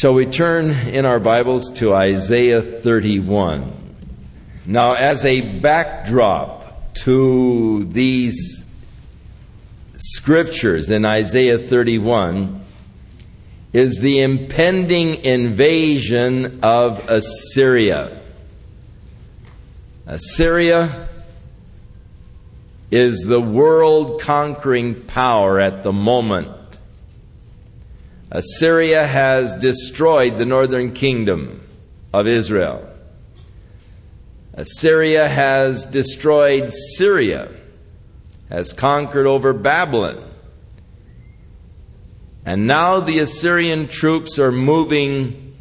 Shall we turn in our Bibles to Isaiah 31? Now, as a backdrop to these scriptures in Isaiah 31 is the impending invasion of Assyria. Assyria is the world conquering power at the moment. Assyria has destroyed the northern kingdom of Israel. Assyria has destroyed Syria, has conquered over Babylon. And now the Assyrian troops are moving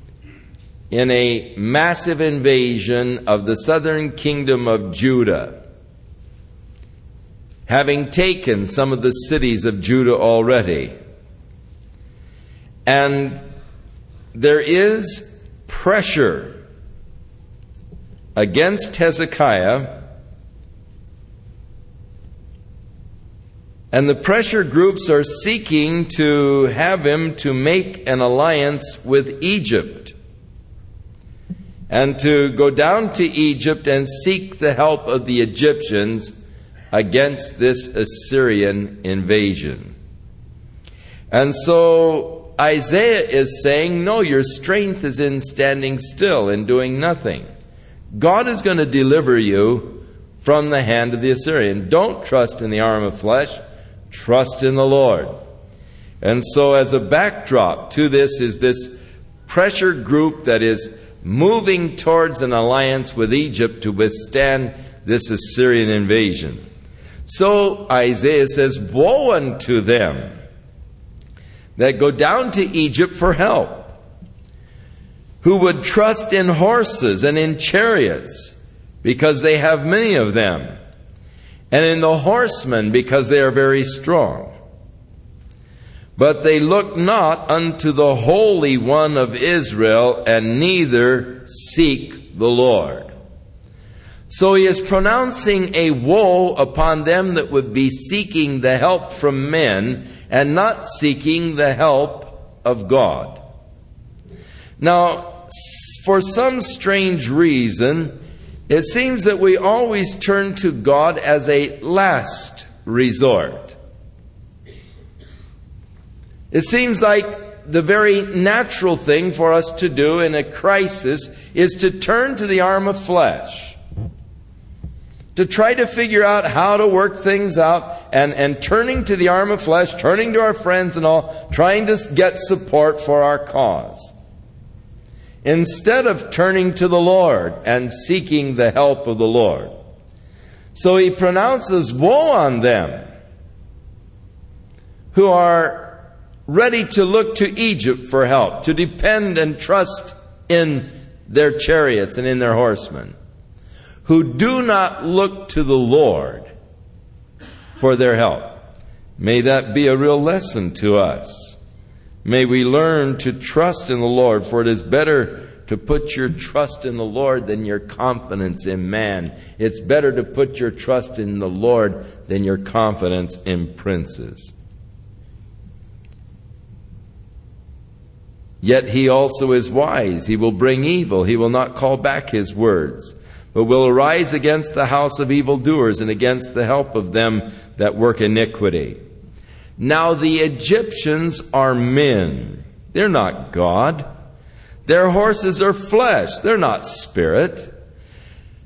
in a massive invasion of the southern kingdom of Judah, having taken some of the cities of Judah already. And there is pressure against Hezekiah. And the pressure groups are seeking to have him to make an alliance with Egypt and to go down to Egypt and seek the help of the Egyptians against this Assyrian invasion. And so Isaiah is saying, No, your strength is in standing still and doing nothing. God is going to deliver you from the hand of the Assyrian. Don't trust in the arm of flesh, trust in the Lord. And so, as a backdrop to this, is this pressure group that is moving towards an alliance with Egypt to withstand this Assyrian invasion. So Isaiah says, Woe unto them that go down to Egypt for help who would trust in horses and in chariots, because they have many of them, and in the horsemen, because they are very strong. But they look not unto the Holy One of Israel, and neither seek the Lord. So he is pronouncing a woe upon them that would be seeking the help from men and not seeking the help of God. Now, for some strange reason, it seems that we always turn to God as a last resort. It seems like the very natural thing for us to do in a crisis is to turn to the arm of flesh. To try to figure out how to work things out and, and turning to the arm of flesh, turning to our friends and all, trying to get support for our cause instead of turning to the Lord and seeking the help of the Lord. So he pronounces woe on them who are ready to look to Egypt for help, to depend and trust in their chariots and in their horsemen, who do not look to the Lord for their help. May that be a real lesson to us. May we learn to trust in the Lord, for it is better to put your trust in the Lord than your confidence in man. It's better to put your trust in the Lord than your confidence in princes. Yet he also is wise. He will bring evil. He will not call back his words, but will arise against the house of evildoers and against the help of them that work iniquity. Now the Egyptians are men. They're not God. Their horses are flesh. They're not spirit.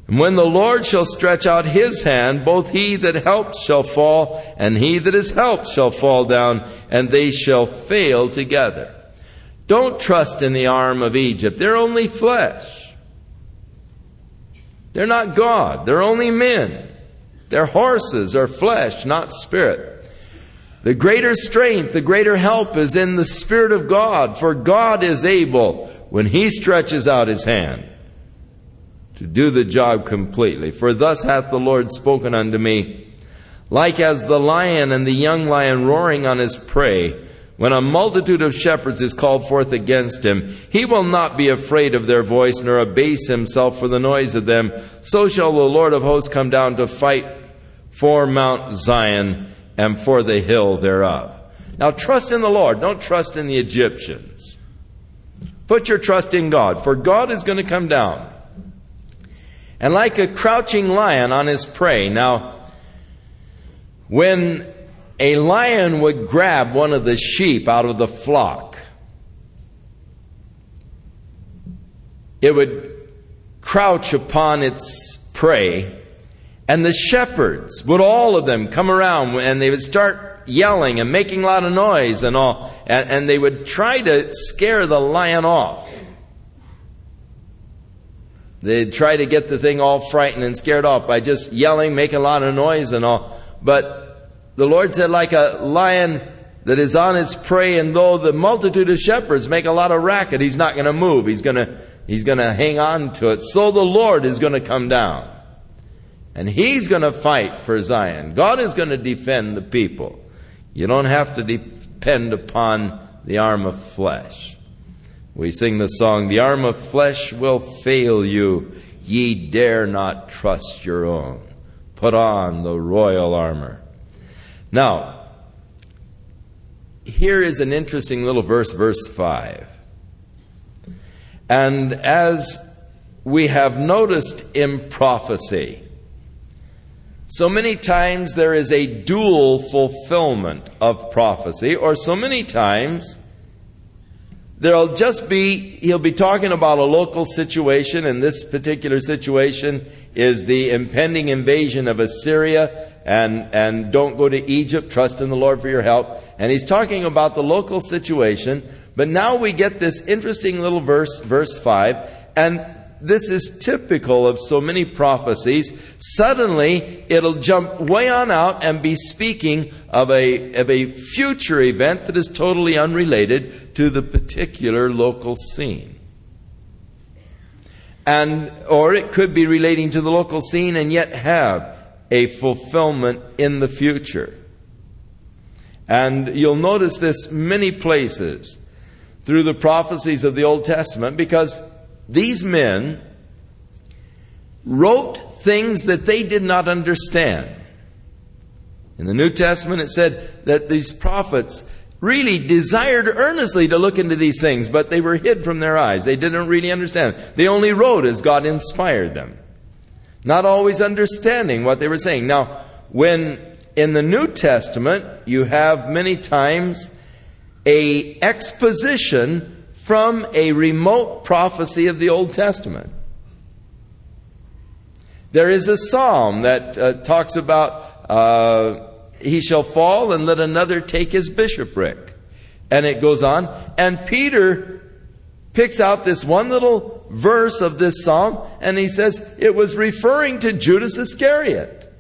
And when the Lord shall stretch out his hand, both he that helps shall fall, and he that is helped shall fall down, and they shall fail together. Don't trust in the arm of Egypt. They're only flesh. They're not God. They're only men. Their horses are flesh, not spirit. The greater strength, the greater help is in the Spirit of God, for God is able, when He stretches out His hand, to do the job completely. For thus hath the Lord spoken unto me, like as the lion and the young lion roaring on his prey, when a multitude of shepherds is called forth against him, he will not be afraid of their voice, nor abase himself for the noise of them. So shall the Lord of hosts come down to fight for Mount Zion and for the hill thereof. Now trust in the Lord, don't trust in the Egyptians. Put your trust in God, for God is going to come down. And like a crouching lion on his prey. Now, when a lion would grab one of the sheep out of the flock, it would crouch upon its prey, and the shepherds would all of them come around and they would start yelling and making a lot of noise and all, and, and they would try to scare the lion off. They'd try to get the thing all frightened and scared off by just yelling, making a lot of noise and all. But the Lord said, like a lion that is on its prey, and though the multitude of shepherds make a lot of racket, he's not going to move. He's going to, he's going to hang on to it. So the Lord is going to come down. And he's going to fight for Zion. God is going to defend the people. You don't have to depend upon the arm of flesh. We sing the song, The arm of flesh will fail you, ye dare not trust your own. Put on the royal armor. Now, here is an interesting little verse, verse 5. And as we have noticed in prophecy, so many times there is a dual fulfillment of prophecy, or so many times There'll just be, he'll be talking about a local situation, and this particular situation is the impending invasion of Assyria, and, and don't go to Egypt, trust in the Lord for your help. And he's talking about the local situation, but now we get this interesting little verse, verse 5, and this is typical of so many prophecies. Suddenly, it'll jump way on out and be speaking of a, of a future event that is totally unrelated to the particular local scene. And, or it could be relating to the local scene and yet have a fulfillment in the future. And you'll notice this many places through the prophecies of the Old Testament because these men wrote things that they did not understand. In the New Testament, it said that these prophets really desired earnestly to look into these things, but they were hid from their eyes. They didn't really understand. They only wrote as God inspired them, not always understanding what they were saying. Now, when in the New Testament, you have many times a exposition from a remote prophecy of the Old Testament. There is a psalm that uh, talks about uh, he shall fall and let another take his bishopric. And it goes on. And Peter picks out this one little verse of this psalm and he says it was referring to Judas Iscariot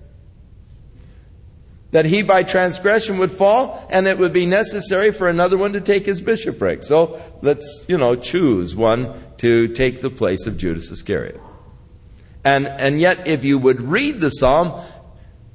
that he by transgression would fall and it would be necessary for another one to take his bishopric. So let's, you know, choose one to take the place of Judas Iscariot. And, and yet, if you would read the psalm,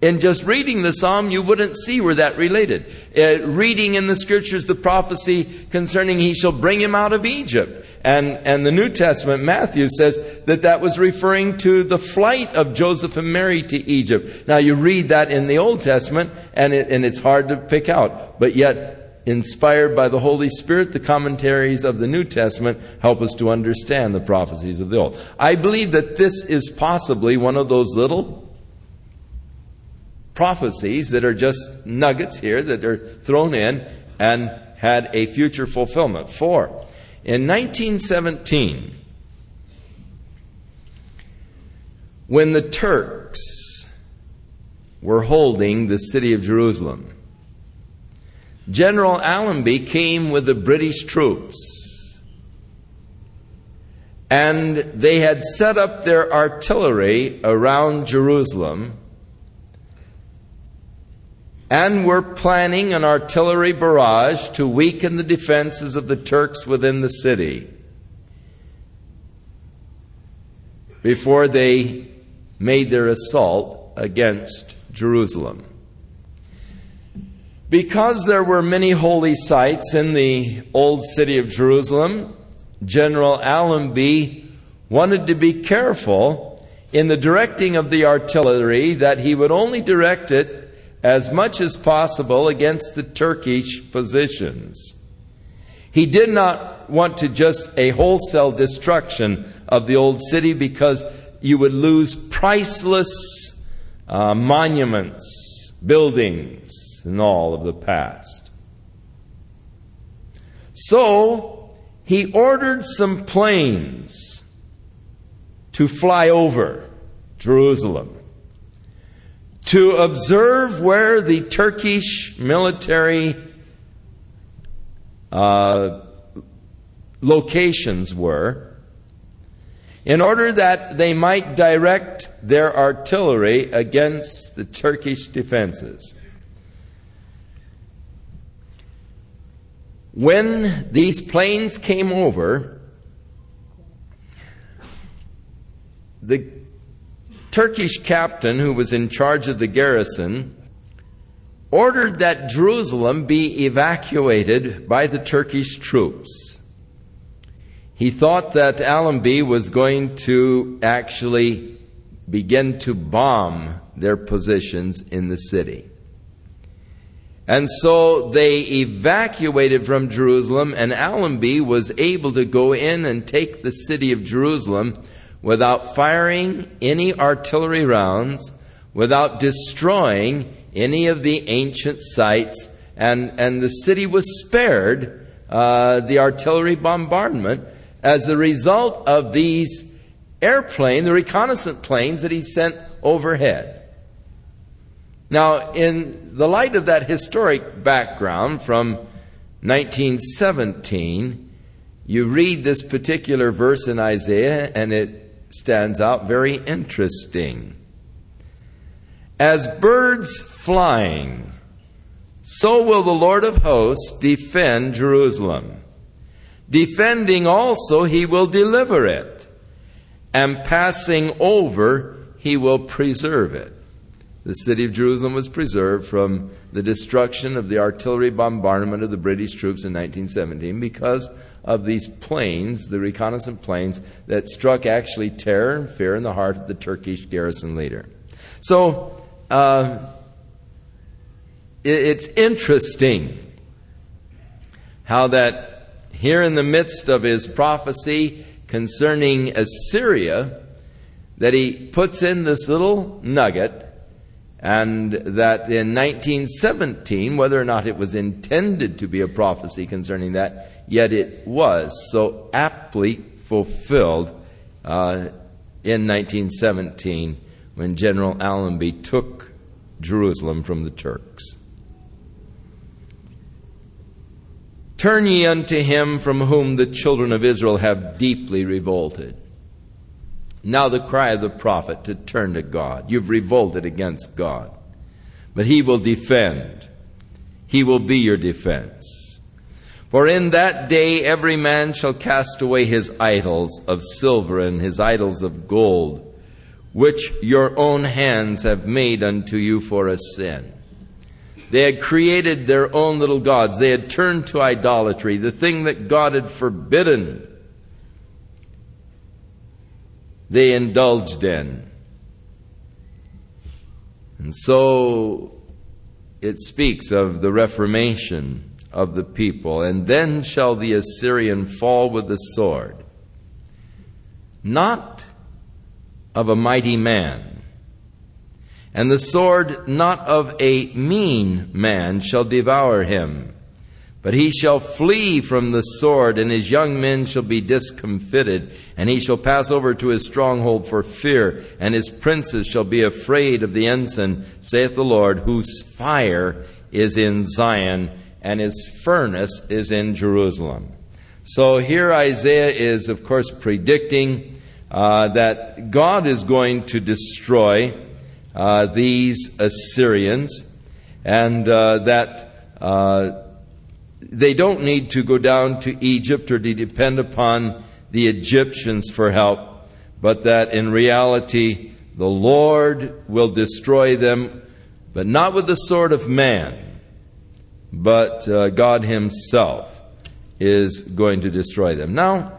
in just reading the psalm, you wouldn't see where that related. Uh, reading in the scriptures the prophecy concerning he shall bring him out of Egypt. And, and the New Testament, Matthew says that that was referring to the flight of Joseph and Mary to Egypt. Now you read that in the Old Testament and, it, and it's hard to pick out. But yet, inspired by the Holy Spirit, the commentaries of the New Testament help us to understand the prophecies of the Old. I believe that this is possibly one of those little prophecies that are just nuggets here that are thrown in and had a future fulfillment. For, in 1917, when the Turks were holding the city of Jerusalem, General Allenby came with the British troops. And they had set up their artillery around Jerusalem and were planning an artillery barrage to weaken the defenses of the Turks within the city before they made their assault against Jerusalem. Because there were many holy sites in the old city of Jerusalem, General Allenby wanted to be careful in the directing of the artillery that he would only direct it as much as possible against the Turkish positions. He did not want to just a wholesale destruction of the old city because you would lose priceless uh, monuments, buildings, and all of the past. So he ordered some planes to fly over Jerusalem to observe where the Turkish military uh, locations were in order that they might direct their artillery against the Turkish defenses. When these planes came over, the Turkish captain who was in charge of the garrison ordered that Jerusalem be evacuated by the Turkish troops. He thought that Allenby was going to actually begin to bomb their positions in the city. And so they evacuated from Jerusalem, and Allenby was able to go in and take the city of Jerusalem without firing any artillery rounds, without destroying any of the ancient sites, and, and the city was spared uh, the artillery bombardment as a result of these airplanes, the reconnaissance planes that he sent overhead. Now, in the light of that historic background from 1917, you read this particular verse in Isaiah and it stands out very interesting. As birds flying, so will the Lord of hosts defend Jerusalem. Defending also, he will deliver it, and passing over, he will preserve it. The city of Jerusalem was preserved from the destruction of the artillery bombardment of the British troops in 1917 because of these planes, the reconnaissance planes, that struck actually terror and fear in the heart of the Turkish garrison leader. So, uh, it's interesting how that here in the midst of his prophecy concerning Assyria, that he puts in this little nugget and that in 1917, whether or not it was intended to be a prophecy concerning that, yet it was so aptly fulfilled uh, in 1917 when General Allenby took Jerusalem from the Turks. Turn ye unto him from whom the children of Israel have deeply revolted. Now the cry of the prophet to turn to God. You've revolted against God. But he will defend. He will be your defense. For in that day every man shall cast away his idols of silver and his idols of gold, which your own hands have made unto you for a sin. They had created their own little gods. They had turned to idolatry, the thing that God had forbidden they indulged in. And so it speaks of the reformation of the people. And then shall the Assyrian fall with the sword, not of a mighty man, and the sword not of a mean man shall devour him. But he shall flee from the sword, and his young men shall be discomfited, and he shall pass over to his stronghold for fear, and his princes shall be afraid of the ensign, saith the Lord, whose fire is in Zion, and his furnace is in Jerusalem. So here Isaiah is, of course, predicting uh, that God is going to destroy uh, these Assyrians, and uh, that uh, they don't need to go down to Egypt or to depend upon the Egyptians for help, but that in reality the Lord will destroy them, but not with the sword of man, but uh, God Himself is going to destroy them. Now,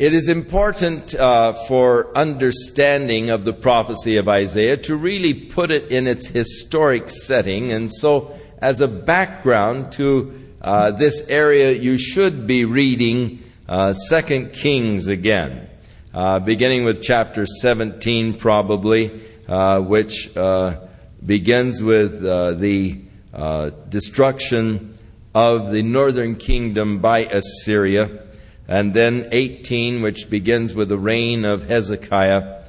It is important uh, for understanding of the prophecy of Isaiah to really put it in its historic setting. And so, as a background to uh, this area, you should be reading uh, 2 Kings again, uh, beginning with chapter 17, probably, uh, which uh, begins with uh, the destruction of the northern kingdom by Assyria, and then 18, which begins with the reign of Hezekiah,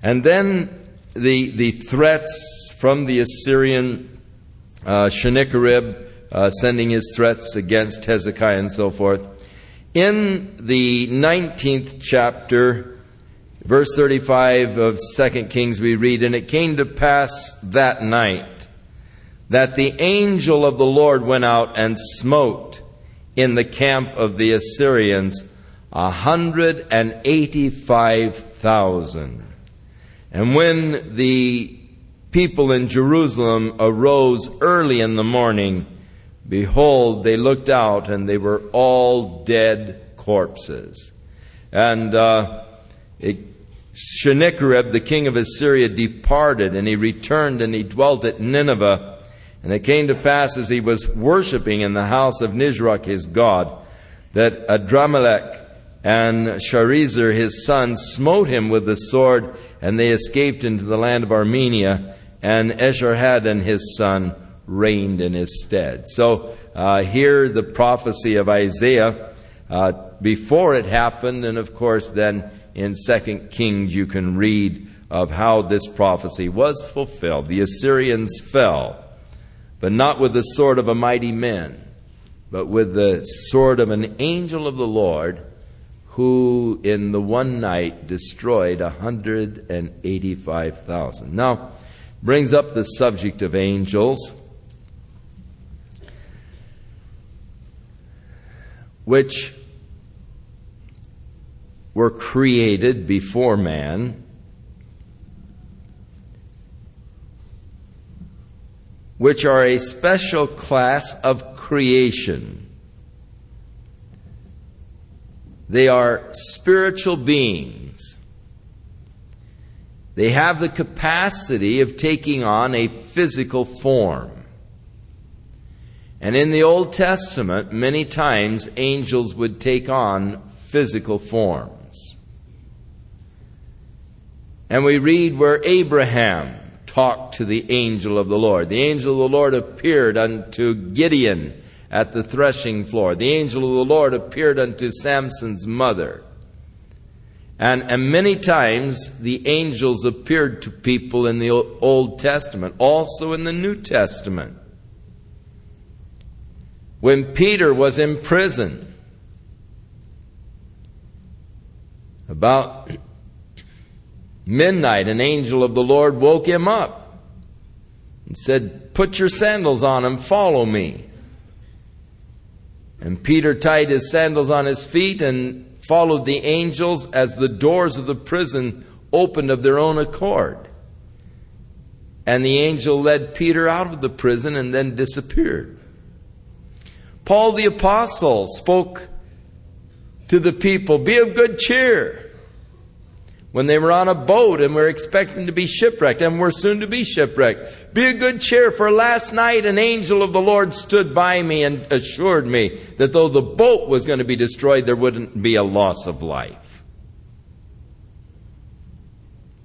and then the, the threats from the Assyrian uh, Sennacherib uh, sending his threats against Hezekiah and so forth. In the 19th chapter, verse 35 of 2 Kings, we read, And it came to pass that night that the angel of the Lord went out and smote in the camp of the Assyrians a hundred and eighty-five thousand. And when the people in Jerusalem arose early in the morning, behold, they looked out and they were all dead corpses. And uh, it, Sennacherib, the king of Assyria, departed and he returned and he dwelt at Nineveh. And it came to pass as he was worshipping in the house of Nisroch his god, that Adrammelech and Sharezer his son smote him with the sword, and they escaped into the land of Armenia, and Esarhaddon his son reigned in his stead. So uh, here the prophecy of Isaiah uh, before it happened, and of course then in Second Kings you can read of how this prophecy was fulfilled. The Assyrians fell but not with the sword of a mighty man, but with the sword of an angel of the Lord, who in the one night destroyed 185,000. Now, brings up the subject of angels, which were created before man which are a special class of creation. They are spiritual beings. They have the capacity of taking on a physical form. And in the Old Testament, many times angels would take on physical forms. And we read where Abraham talked to the angel of the Lord. The angel of the Lord appeared unto Gideon at the threshing floor. The angel of the Lord appeared unto Samson's mother. And, and many times the angels appeared to people in the Old Testament, also in the New Testament. When Peter was in prison, about midnight, an angel of the Lord woke him up and said, Put your sandals on and follow me. And Peter tied his sandals on his feet and followed the angels as the doors of the prison opened of their own accord. And the angel led Peter out of the prison and then disappeared. Paul the Apostle spoke to the people Be of good cheer when they were on a boat and were expecting to be shipwrecked and were soon to be shipwrecked. Be of good cheer, for last night an angel of the Lord stood by me and assured me that though the boat was going to be destroyed, there wouldn't be a loss of life.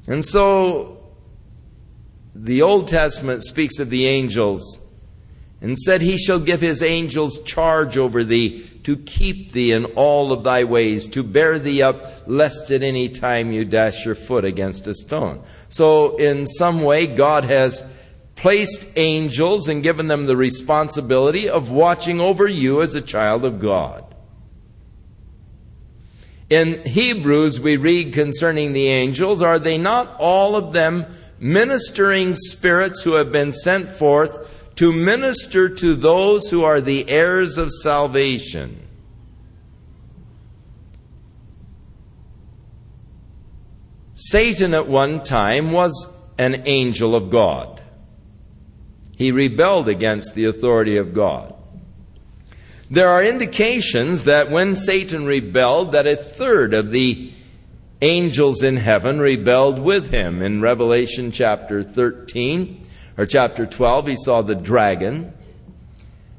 And so the Old Testament speaks of the angels and said, He shall give His angels charge over thee to keep thee in all of thy ways, to bear thee up, lest at any time you dash your foot against a stone. So, in some way, God has placed angels and given them the responsibility of watching over you as a child of God. In Hebrews, we read concerning the angels, are they not all of them ministering spirits who have been sent forth to minister to those who are the heirs of salvation. Satan at one time was an angel of God. He rebelled against the authority of God. There are indications that when Satan rebelled that a third of the angels in heaven rebelled with him in Revelation chapter 13 or chapter 12, he saw the dragon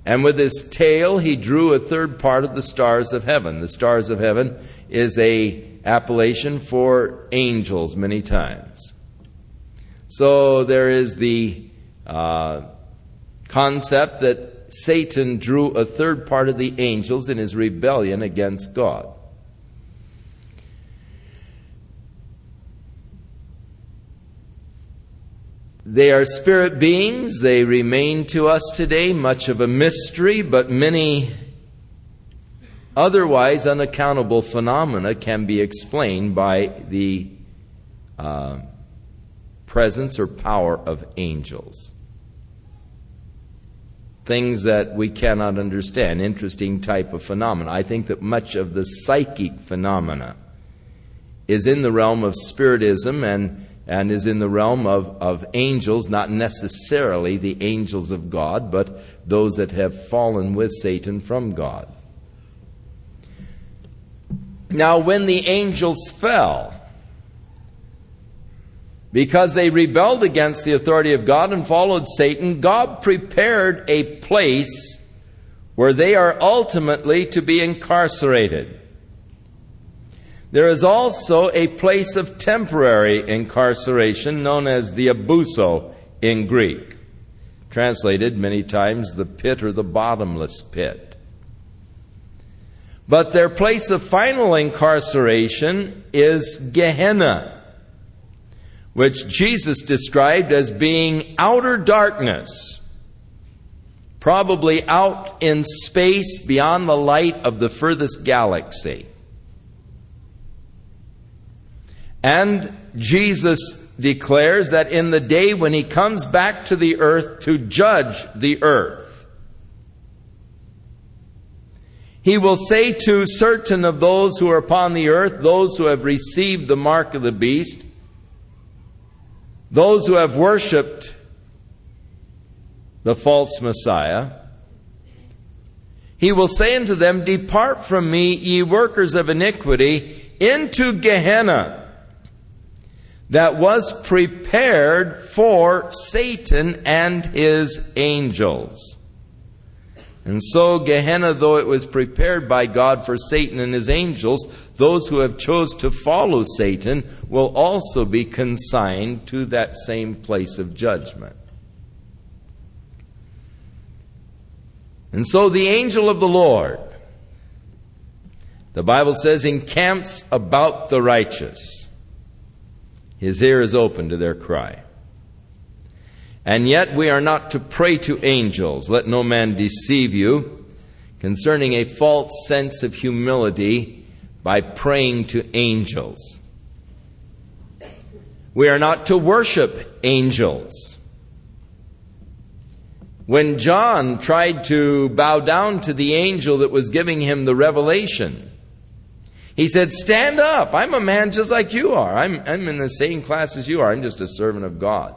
And with his tail he drew a third part of the stars of heaven. The stars of heaven is a appellation for angels many times. So there is the uh, concept that Satan drew a third part of the angels in his rebellion against God. They are spirit beings. They remain to us today much of a mystery, but many otherwise unaccountable phenomena can be explained by the uh, presence or power of angels. Things that we cannot understand, interesting type of phenomena. I think that much of the psychic phenomena is in the realm of spiritism and and is in the realm of, of angels, not necessarily the angels of God, but those that have fallen with Satan from God. Now, when the angels fell, because they rebelled against the authority of God and followed Satan, God prepared a place where they are ultimately to be incarcerated. There is also a place of temporary incarceration known as the abussos in Greek, translated many times the pit or the bottomless pit. But their place of final incarceration is Gehenna, which Jesus described as being outer darkness, probably out in space beyond the light of the furthest galaxy. And Jesus declares that in the day when he comes back to the earth to judge the earth, he will say to certain of those who are upon the earth, those who have received the mark of the beast, those who have worshiped the false Messiah, he will say unto them, Depart from me, ye workers of iniquity, into Gehenna that was prepared for Satan and his angels. And so Gehenna, though it was prepared by God for Satan and his angels, those who have chose to follow Satan will also be consigned to that same place of judgment. And so the angel of the Lord, the Bible says, encamps about the righteous. His ear is open to their cry. And yet we are not to pray to angels. Let no man deceive you concerning a false sense of humility by praying to angels. We are not to worship angels. When John tried to bow down to the angel that was giving him the revelation, he said, Stand up. I'm a man just like you are. I'm, I'm in the same class as you are. I'm just a servant of God.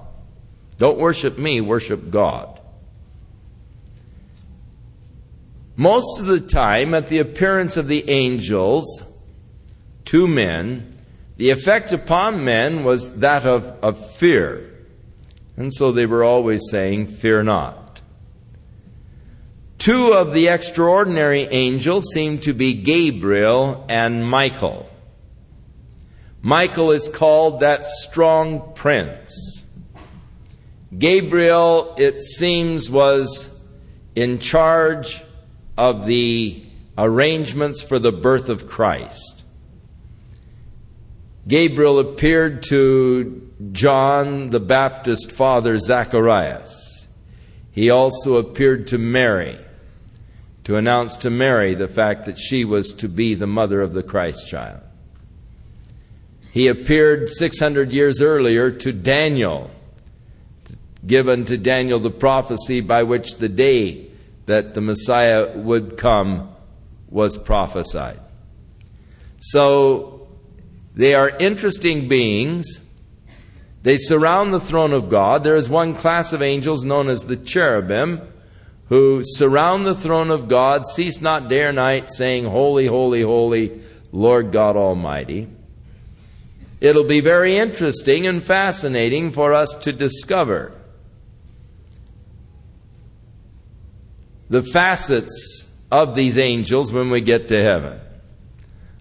Don't worship me, worship God. Most of the time, at the appearance of the angels, to men, the effect upon men was that of, of fear. And so they were always saying, Fear not. Two of the extraordinary angels seem to be Gabriel and Michael. Michael is called that strong prince. Gabriel, it seems, was in charge of the arrangements for the birth of Christ. Gabriel appeared to John the Baptist father Zacharias. He also appeared to Mary to announce to Mary the fact that she was to be the mother of the Christ child. He appeared 600 years earlier to Daniel, given to Daniel the prophecy by which the day that the Messiah would come was prophesied. So they are interesting beings. They surround the throne of God. There is one class of angels known as the cherubim who surround the throne of God, cease not day or night, saying, Holy, holy, holy, Lord God Almighty. It'll be very interesting and fascinating for us to discover the facets of these angels when we get to heaven.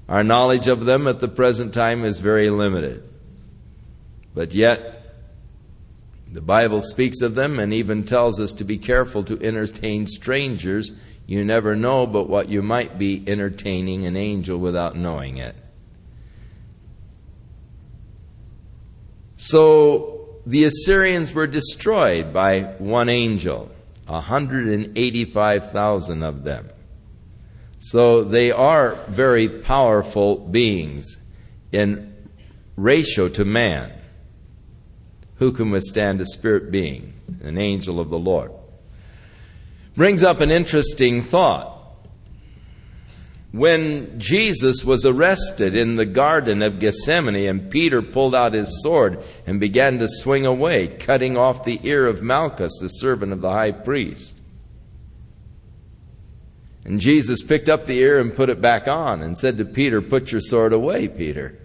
Our knowledge of them at the present time is very limited. But yet, the Bible speaks of them and even tells us to be careful to entertain strangers. You never know but what you might be entertaining an angel without knowing it. So the Assyrians were destroyed by one angel, 185,000 of them. So they are very powerful beings in ratio to man. Who can withstand a spirit being, an angel of the Lord? Brings up an interesting thought. When Jesus was arrested in the Garden of Gethsemane and Peter pulled out his sword and began to swing away, cutting off the ear of Malchus, the servant of the high priest. And Jesus picked up the ear and put it back on and said to Peter, Put your sword away, Peter.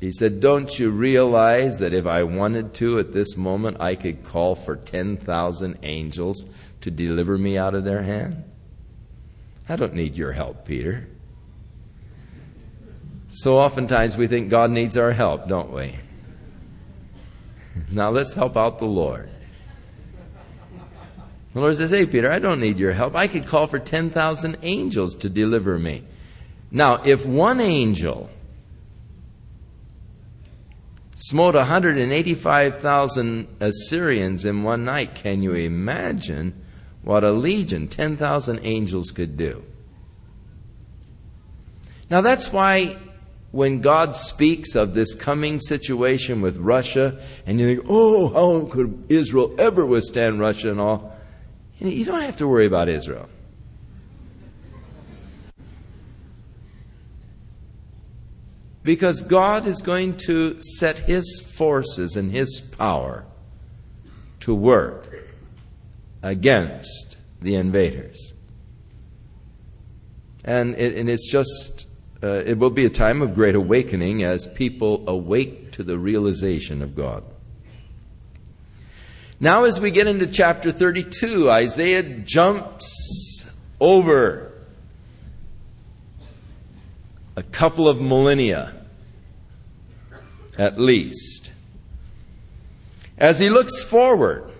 He said, Don't you realize that if I wanted to at this moment, I could call for 10,000 angels to deliver me out of their hand? I don't need your help, Peter. So oftentimes we think God needs our help, don't we? Now let's help out the Lord. The Lord says, Hey, Peter, I don't need your help. I could call for 10,000 angels to deliver me. Now, if one angel smote 185,000 Assyrians in one night. Can you imagine what a legion, 10,000 angels could do? Now that's why when God speaks of this coming situation with Russia, and you think, oh, how could Israel ever withstand Russia and all? You don't have to worry about Israel. Because God is going to set His forces and His power to work against the invaders. And, it, and it's just, uh, it will be a time of great awakening as people awake to the realization of God. Now, as we get into chapter 32, Isaiah jumps over a couple of millennia at least. As he looks forward,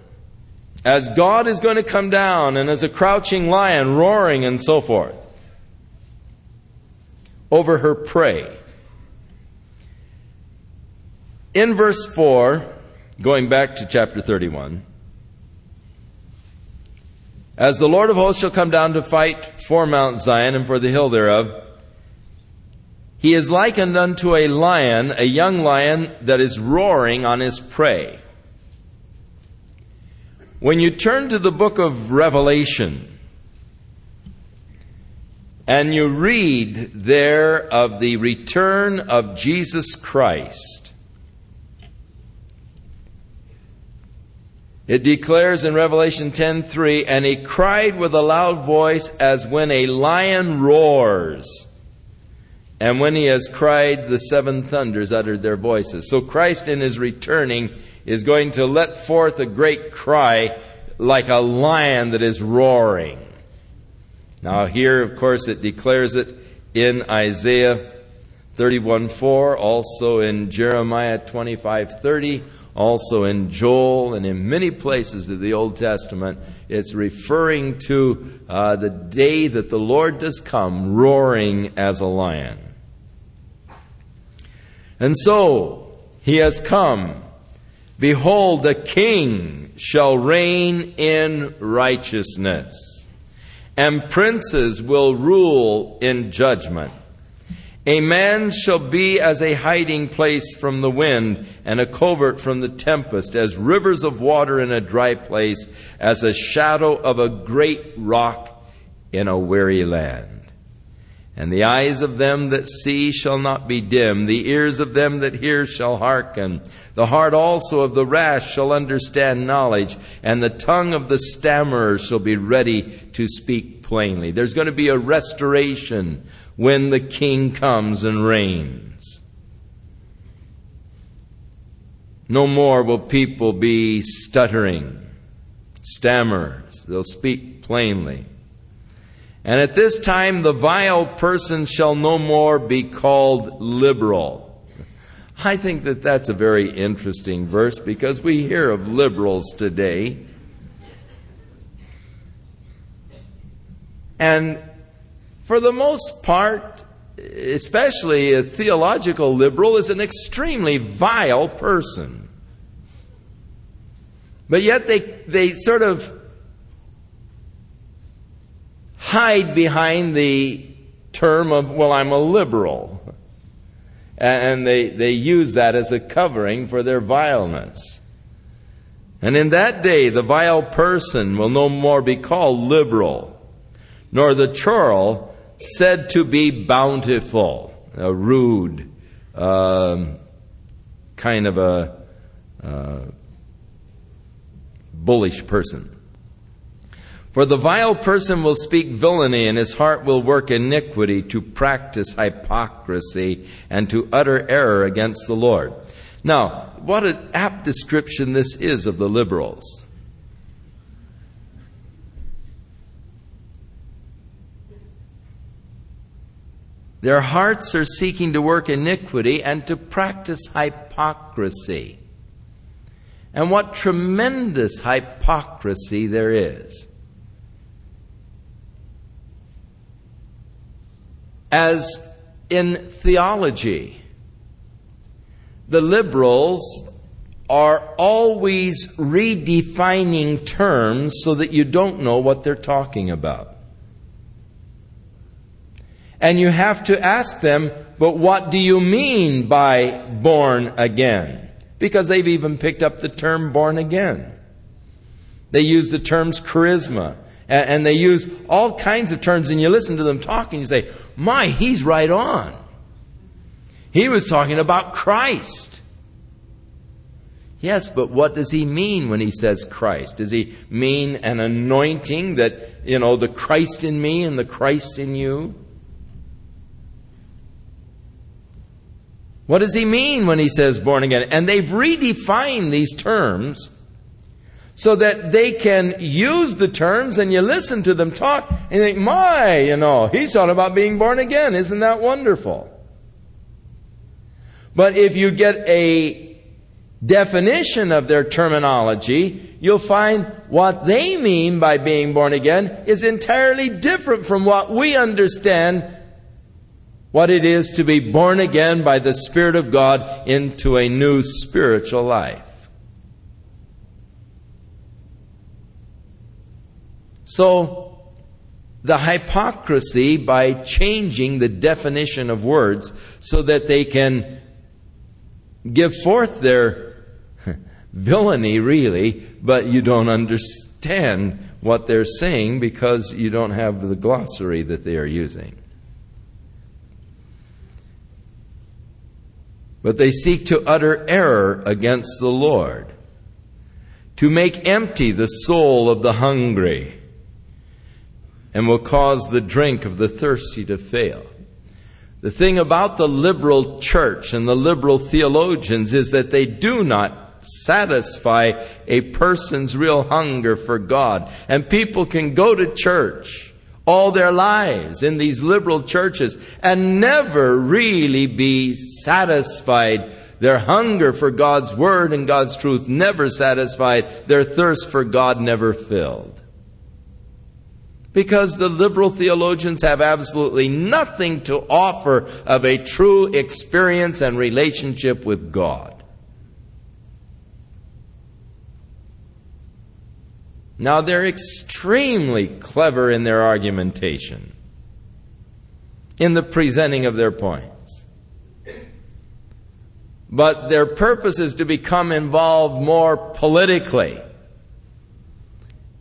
as God is going to come down and as a crouching lion roaring and so forth over her prey. In verse 4, going back to chapter 31, as the Lord of hosts shall come down to fight for Mount Zion and for the hill thereof, he is likened unto a lion, a young lion that is roaring on his prey. When you turn to the book of Revelation and you read there of the return of Jesus Christ, it declares in Revelation 10:3, and he cried with a loud voice as when a lion roars. And when he has cried, the seven thunders uttered their voices. So Christ in his returning is going to let forth a great cry like a lion that is roaring. Now here, of course, it declares it in Isaiah 31:4, also in Jeremiah 25:30, also in Joel, and in many places of the Old Testament. It's referring to uh, the day that the Lord does come, roaring as a lion. And so he has come. Behold, the king shall reign in righteousness, and princes will rule in judgment. A man shall be as a hiding place from the wind, and a covert from the tempest, as rivers of water in a dry place, as a shadow of a great rock in a weary land. And the eyes of them that see shall not be dim, the ears of them that hear shall hearken. The heart also of the rash shall understand knowledge, and the tongue of the stammerer shall be ready to speak plainly. There's going to be a restoration when the king comes and reigns. No more will people be stuttering, stammerers. They'll speak plainly. And at this time, the vile person shall no more be called liberal. I think that that's a very interesting verse because we hear of liberals today. And for the most part, especially a theological liberal, is an extremely vile person. But yet they, they sort of hide behind the term of, well, I'm a liberal. And they, they use that as a covering for their vileness. And in that day, the vile person will no more be called liberal, nor the churl said to be bountiful, a rude, um, kind of a uh, bullish person. For the vile person will speak villainy, and his heart will work iniquity to practice hypocrisy and to utter error against the Lord. Now, what an apt description this is of the liberals. Their hearts are seeking to work iniquity and to practice hypocrisy. And what tremendous hypocrisy there is. As in theology, the liberals are always redefining terms so that you don't know what they're talking about. And you have to ask them, but what do you mean by born again? Because they've even picked up the term born again. They use the terms charisma, and, they use all kinds of terms, and you listen to them talk, and you say, my, he's right on. He was talking about Christ. Yes, but what does he mean when he says Christ? Does he mean an anointing that, you know, the Christ in me and the Christ in you? What does he mean when he says born again? And they've redefined these terms so that they can use the terms and you listen to them talk and you think, my, you know, he's talking about being born again. Isn't that wonderful? But if you get a definition of their terminology, you'll find what they mean by being born again is entirely different from what we understand what it is to be born again by the Spirit of God into a new spiritual life. So, the hypocrisy by changing the definition of words so that they can give forth their villainy, really, but you don't understand what they're saying because you don't have the glossary that they are using. but they seek to utter error against the Lord, to make empty the soul of the hungry, and will cause the drink of the thirsty to fail. The thing about the liberal church and the liberal theologians is that they do not satisfy a person's real hunger for God. And people can go to church all their lives in these liberal churches and never really be satisfied. Their hunger for God's Word and God's truth never satisfied. Their thirst for God never filled. Because the liberal theologians have absolutely nothing to offer of a true experience and relationship with God. Now, they're extremely clever in their argumentation, in the presenting of their points. But their purpose is to become involved more politically.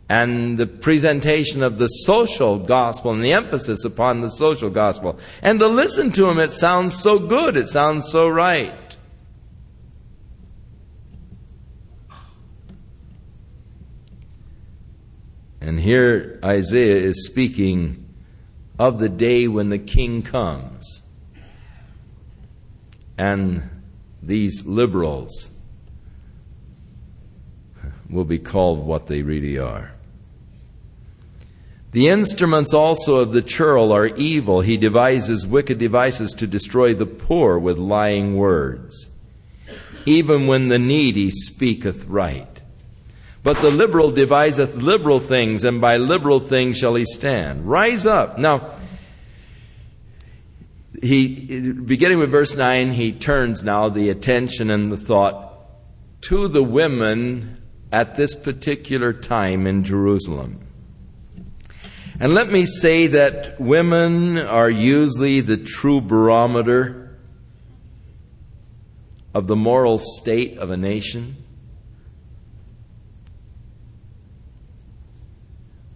And the presentation of the social gospel and the emphasis upon the social gospel. And to listen to him, it sounds so good, it sounds so right. And here Isaiah is speaking of the day when the king comes. And these liberals will be called what they really are. The instruments also of the churl are evil. He devises wicked devices to destroy the poor with lying words. Even when the needy speaketh right. But the liberal deviseth liberal things, and by liberal things shall he stand. Rise up. Now, he, beginning with verse 9, he turns now the attention and the thought to the women at this particular time in Jerusalem. And let me say that women are usually the true barometer of the moral state of a nation.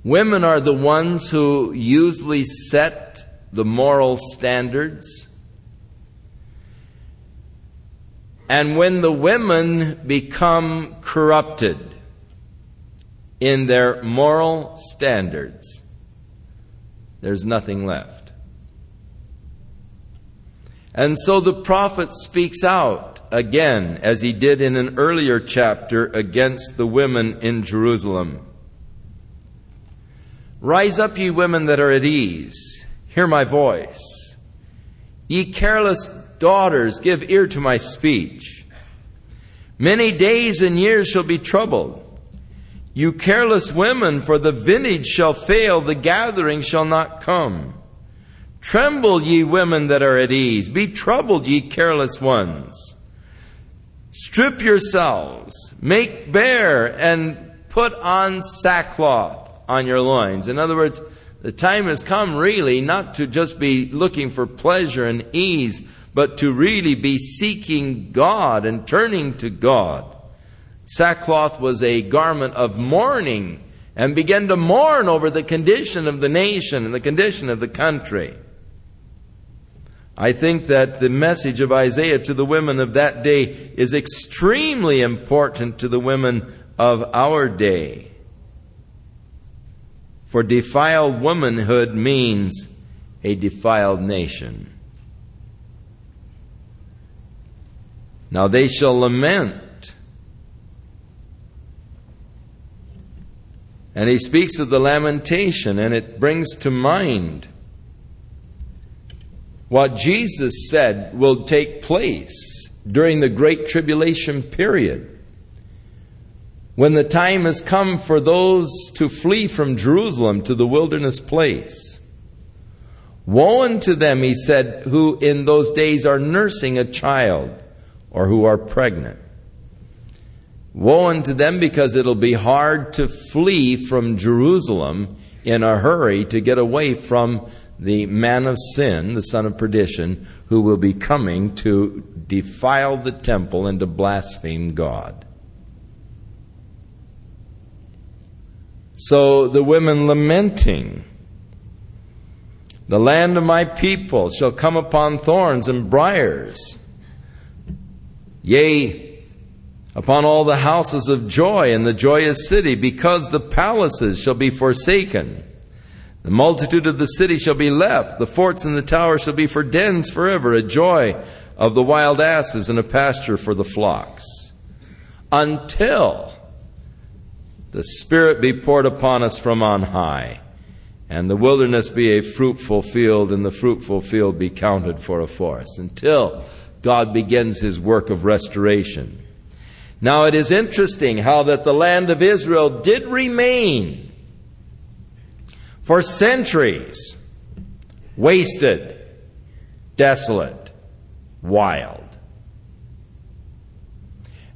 Women are the ones who usually set the moral standards. And when the women become corrupted in their moral standards, there's nothing left. And so the prophet speaks out again, as he did in an earlier chapter, against the women in Jerusalem. Rise up, ye women that are at ease, hear my voice. Ye careless daughters, give ear to my speech. Many days and years shall be troubled. You careless women, for the vintage shall fail, the gathering shall not come. Tremble, ye women that are at ease. Be troubled, ye careless ones. Strip yourselves, make bare, and put on sackcloth on your loins. In other words, the time has come really not to just be looking for pleasure and ease, but to really be seeking God and turning to God. Sackcloth was a garment of mourning and began to mourn over the condition of the nation and the condition of the country. I think that the message of Isaiah to the women of that day is extremely important to the women of our day. For defiled womanhood means a defiled nation. Now they shall lament And he speaks of the lamentation, and it brings to mind what Jesus said will take place during the Great Tribulation period. When the time has come for those to flee from Jerusalem to the wilderness place. Woe unto them, he said, who in those days are nursing a child or who are pregnant Woe unto them because it'll be hard to flee from Jerusalem in a hurry to get away from the man of sin, the son of perdition, who will be coming to defile the temple and to blaspheme God. So the women lamenting, the land of my people shall come upon thorns and briers. Yea, upon all the houses of joy in the joyous city, because the palaces shall be forsaken. The multitude of the city shall be left, the forts and the towers shall be for dens forever, a joy of the wild asses and a pasture for the flocks. Until the Spirit be poured upon us from on high, and the wilderness be a fruitful field, and the fruitful field be counted for a forest. Until God begins his work of restoration. Now it is interesting how that the land of Israel did remain for centuries wasted, desolate, wild.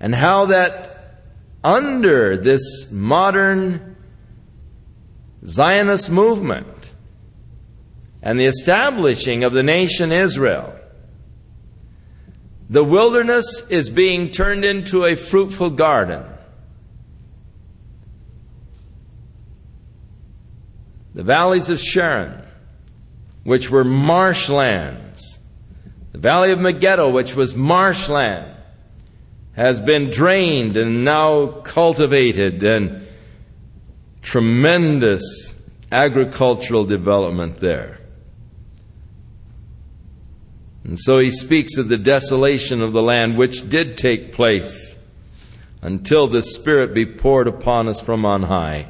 And how that under this modern Zionist movement and the establishing of the nation Israel, the wilderness is being turned into a fruitful garden. The valleys of Sharon, which were marshlands, the valley of Megiddo, which was marshland, has been drained and now cultivated and tremendous agricultural development there. And so he speaks of the desolation of the land which did take place until the Spirit be poured upon us from on high.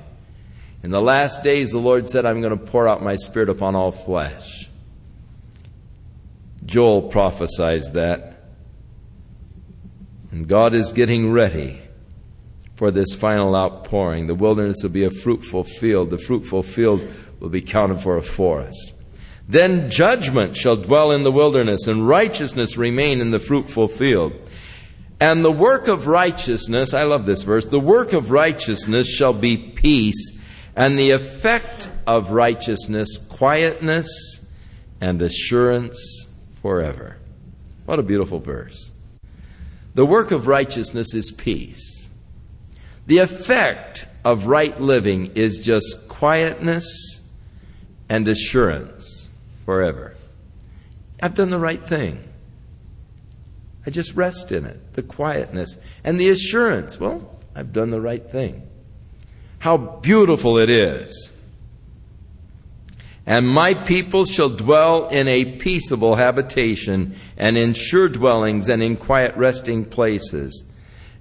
In the last days, the Lord said, I'm going to pour out my Spirit upon all flesh. Joel prophesies that. And God is getting ready for this final outpouring. The wilderness will be a fruitful field. The fruitful field will be counted for a forest. Then judgment shall dwell in the wilderness, and righteousness remain in the fruitful field. And the work of righteousness, I love this verse, the work of righteousness shall be peace, and the effect of righteousness, quietness and assurance forever. What a beautiful verse. The work of righteousness is peace. The effect of right living is just quietness and assurance forever. I've done the right thing. I just rest in it, the quietness and the assurance. Well, I've done the right thing. How beautiful it is. And my people shall dwell in a peaceable habitation, and in sure dwellings, and in quiet resting places.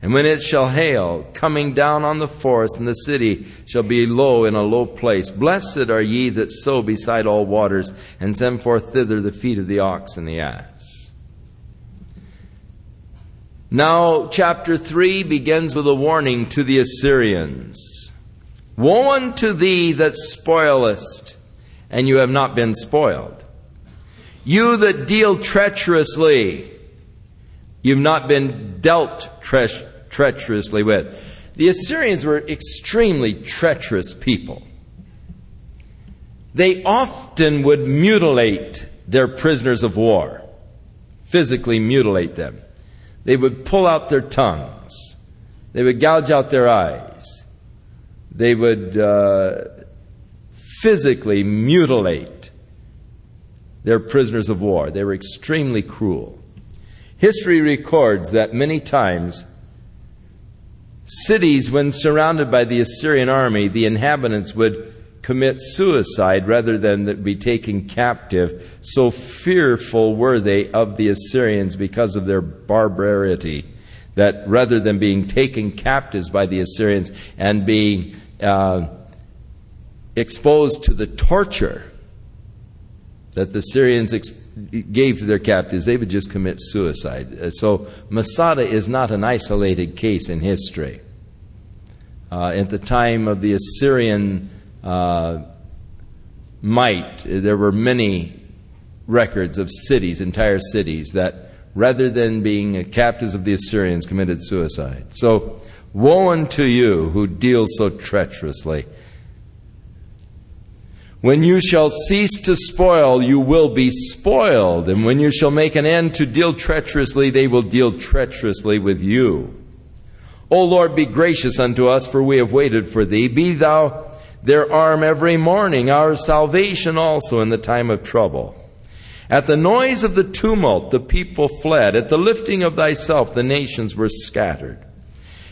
And when it shall hail, coming down on the forest, and the city shall be low in a low place. Blessed are ye that sow beside all waters, and send forth thither the feet of the ox and the ass. Now, chapter 3 begins with a warning to the Assyrians Woe unto thee that spoilest, and you have not been spoiled. You that deal treacherously, you've not been dealt treacherously treacherously with. The Assyrians were extremely treacherous people. They often would mutilate their prisoners of war, physically mutilate them. They would pull out their tongues, they would gouge out their eyes, they would uh, physically mutilate their prisoners of war. They were extremely cruel. History records that many times cities, when surrounded by the Assyrian army, the inhabitants would commit suicide rather than be taken captive. So fearful were they of the Assyrians because of their barbarity that rather than being taken captives by the Assyrians and being uh, exposed to the torture that the Syrians ex- gave to their captives, they would just commit suicide. Uh, so Masada is not an isolated case in history. Uh, at the time of the Assyrian uh, might, there were many records of cities, entire cities, that rather than being captives of the Assyrians, committed suicide. So, woe unto you who deal so treacherously. When you shall cease to spoil, you will be spoiled. And when you shall make an end to deal treacherously, they will deal treacherously with you. O Lord, be gracious unto us, for we have waited for thee. Be thou their arm every morning, our salvation also in the time of trouble. At the noise of the tumult, the people fled. At the lifting of thyself, the nations were scattered.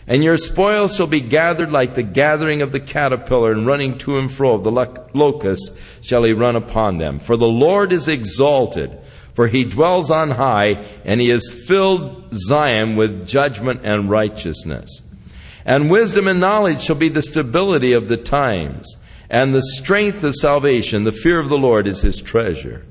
And your spoils shall be gathered like the gathering of the caterpillar, and running to and fro of the locust shall he run upon them. For the Lord is exalted, for he dwells on high, and he has filled Zion with judgment and righteousness. And wisdom and knowledge shall be the stability of the times, and the strength of salvation. The fear of the Lord is his treasure.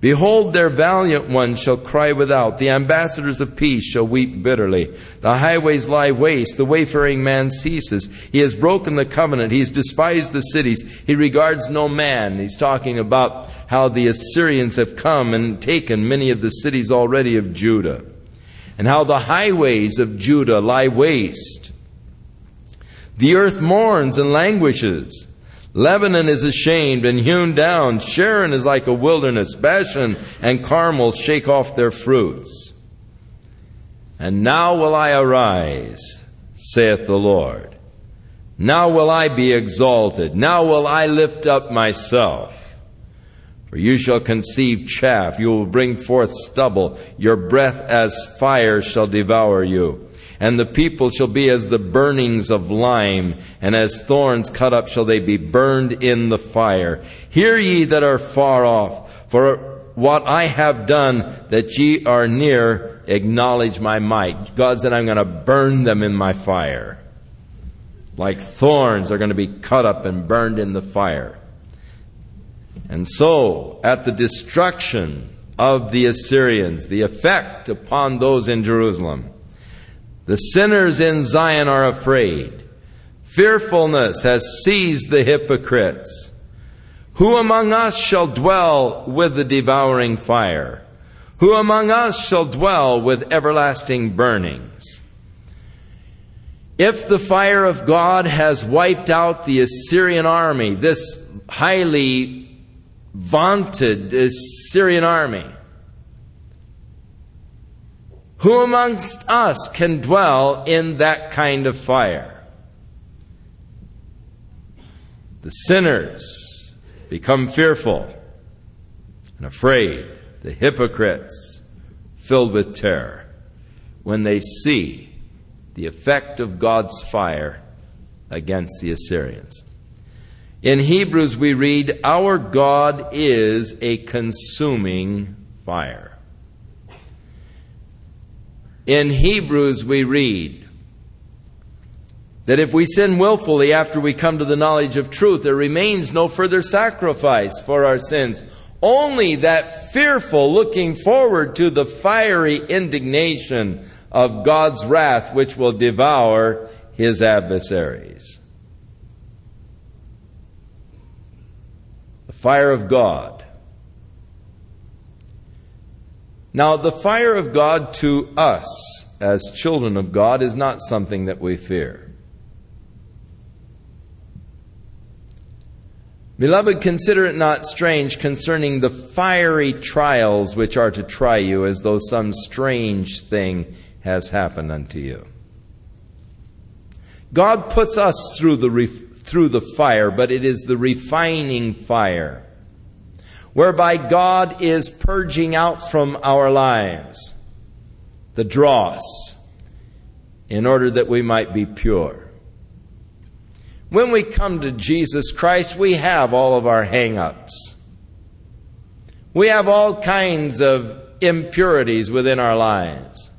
Behold, their valiant ones shall cry without. The ambassadors of peace shall weep bitterly. The highways lie waste. The wayfaring man ceases. He has broken the covenant. He has despised the cities. He regards no man. He's talking about how the Assyrians have come and taken many of the cities already of Judah, and how the highways of Judah lie waste. The earth mourns and languishes. Lebanon is ashamed and hewn down. Sharon is like a wilderness. Bashan and Carmel shake off their fruits. And now will I arise, saith the Lord. Now will I be exalted. Now will I lift up myself. For you shall conceive chaff. You will bring forth stubble. Your breath as fire shall devour you and the people shall be as the burnings of lime, and as thorns cut up shall they be burned in the fire. Hear ye that are far off, for what I have done that ye are near acknowledge my might. God said, I'm going to burn them in my fire. Like thorns are going to be cut up and burned in the fire. And so, at the destruction of the Assyrians, the effect upon those in Jerusalem, the sinners in Zion are afraid. Fearfulness has seized the hypocrites. Who among us shall dwell with the devouring fire? Who among us shall dwell with everlasting burnings? If the fire of God has wiped out the Assyrian army, this highly vaunted Assyrian army, who amongst us can dwell in that kind of fire? The sinners become fearful and afraid, the hypocrites filled with terror when they see the effect of God's fire against the Assyrians. In Hebrews, we read, Our God is a consuming fire. In Hebrews, we read that if we sin willfully after we come to the knowledge of truth, there remains no further sacrifice for our sins, only that fearful looking forward to the fiery indignation of God's wrath, which will devour his adversaries. The fire of God Now, the fire of God to us as children of God is not something that we fear. Beloved, consider it not strange concerning the fiery trials which are to try you, as though some strange thing has happened unto you. God puts us through the, through the fire, but it is the refining fire whereby God is purging out from our lives the dross in order that we might be pure. When we come to Jesus Christ, we have all of our hang ups. We have all kinds of impurities within our lives.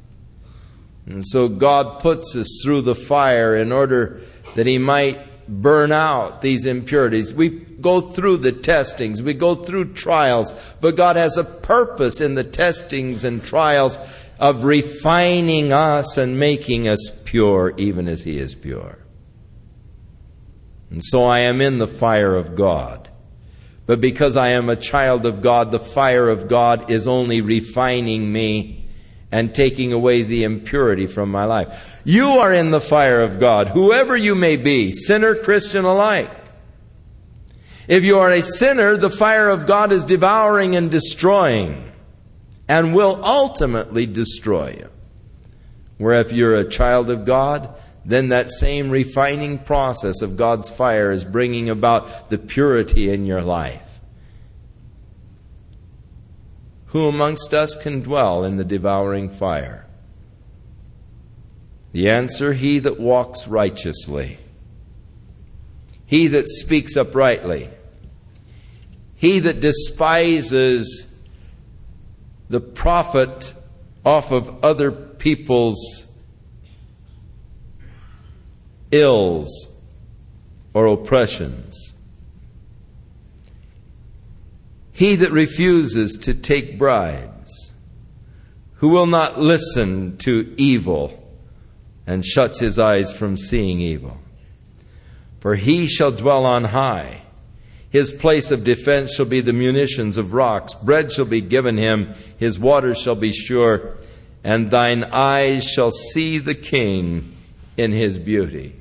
And so God puts us through the fire in order that He might burn out these impurities. We go through the testings, we go through trials, but God has a purpose in the testings and trials of refining us and making us pure, even as He is pure. And so I am in the fire of God. But because I am a child of God, the fire of God is only refining me and taking away the impurity from my life. You are in the fire of God, whoever you may be, sinner, Christian alike. If you are a sinner, the fire of God is devouring and destroying and will ultimately destroy you. Where if you're a child of God, then that same refining process of God's fire is bringing about the purity in your life. Who amongst us can dwell in the devouring fire? The answer He that walks righteously, he that speaks uprightly, he that despises the profit off of other people's ills or oppressions. He that refuses to take bribes, who will not listen to evil and shuts his eyes from seeing evil. For he shall dwell on high. His place of defense shall be the munitions of rocks. Bread shall be given him. His waters shall be sure. And thine eyes shall see the king in his beauty.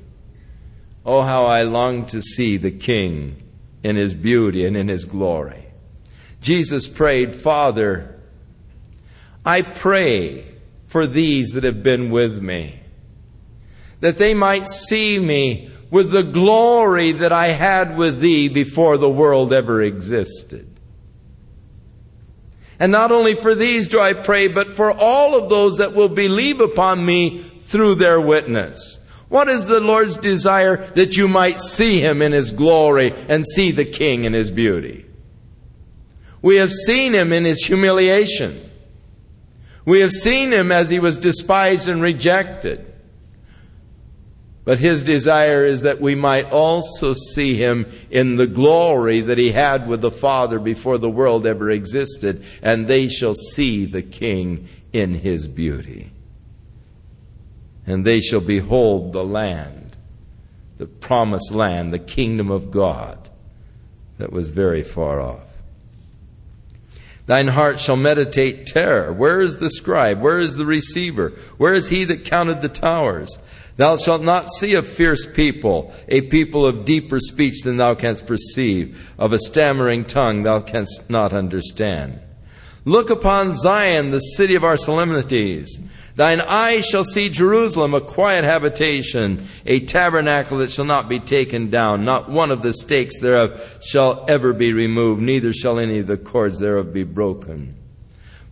Oh, how I long to see the king in his beauty and in his glory. Jesus prayed, Father, I pray for these that have been with me, that they might see me with the glory that I had with thee before the world ever existed. And not only for these do I pray, but for all of those that will believe upon me through their witness. What is the Lord's desire? That you might see him in his glory and see the King in his beauty. We have seen him in his humiliation. We have seen him as he was despised and rejected. But his desire is that we might also see him in the glory that he had with the Father before the world ever existed, and they shall see the King in his beauty. And they shall behold the land, the promised land, the kingdom of God that was very far off. Thine heart shall meditate terror. Where is the scribe? Where is the receiver? Where is he that counted the towers? Thou shalt not see a fierce people, a people of deeper speech than thou canst perceive, of a stammering tongue thou canst not understand. Look upon Zion, the city of our solemnities. Thine eyes shall see Jerusalem, a quiet habitation, a tabernacle that shall not be taken down. Not one of the stakes thereof shall ever be removed, neither shall any of the cords thereof be broken.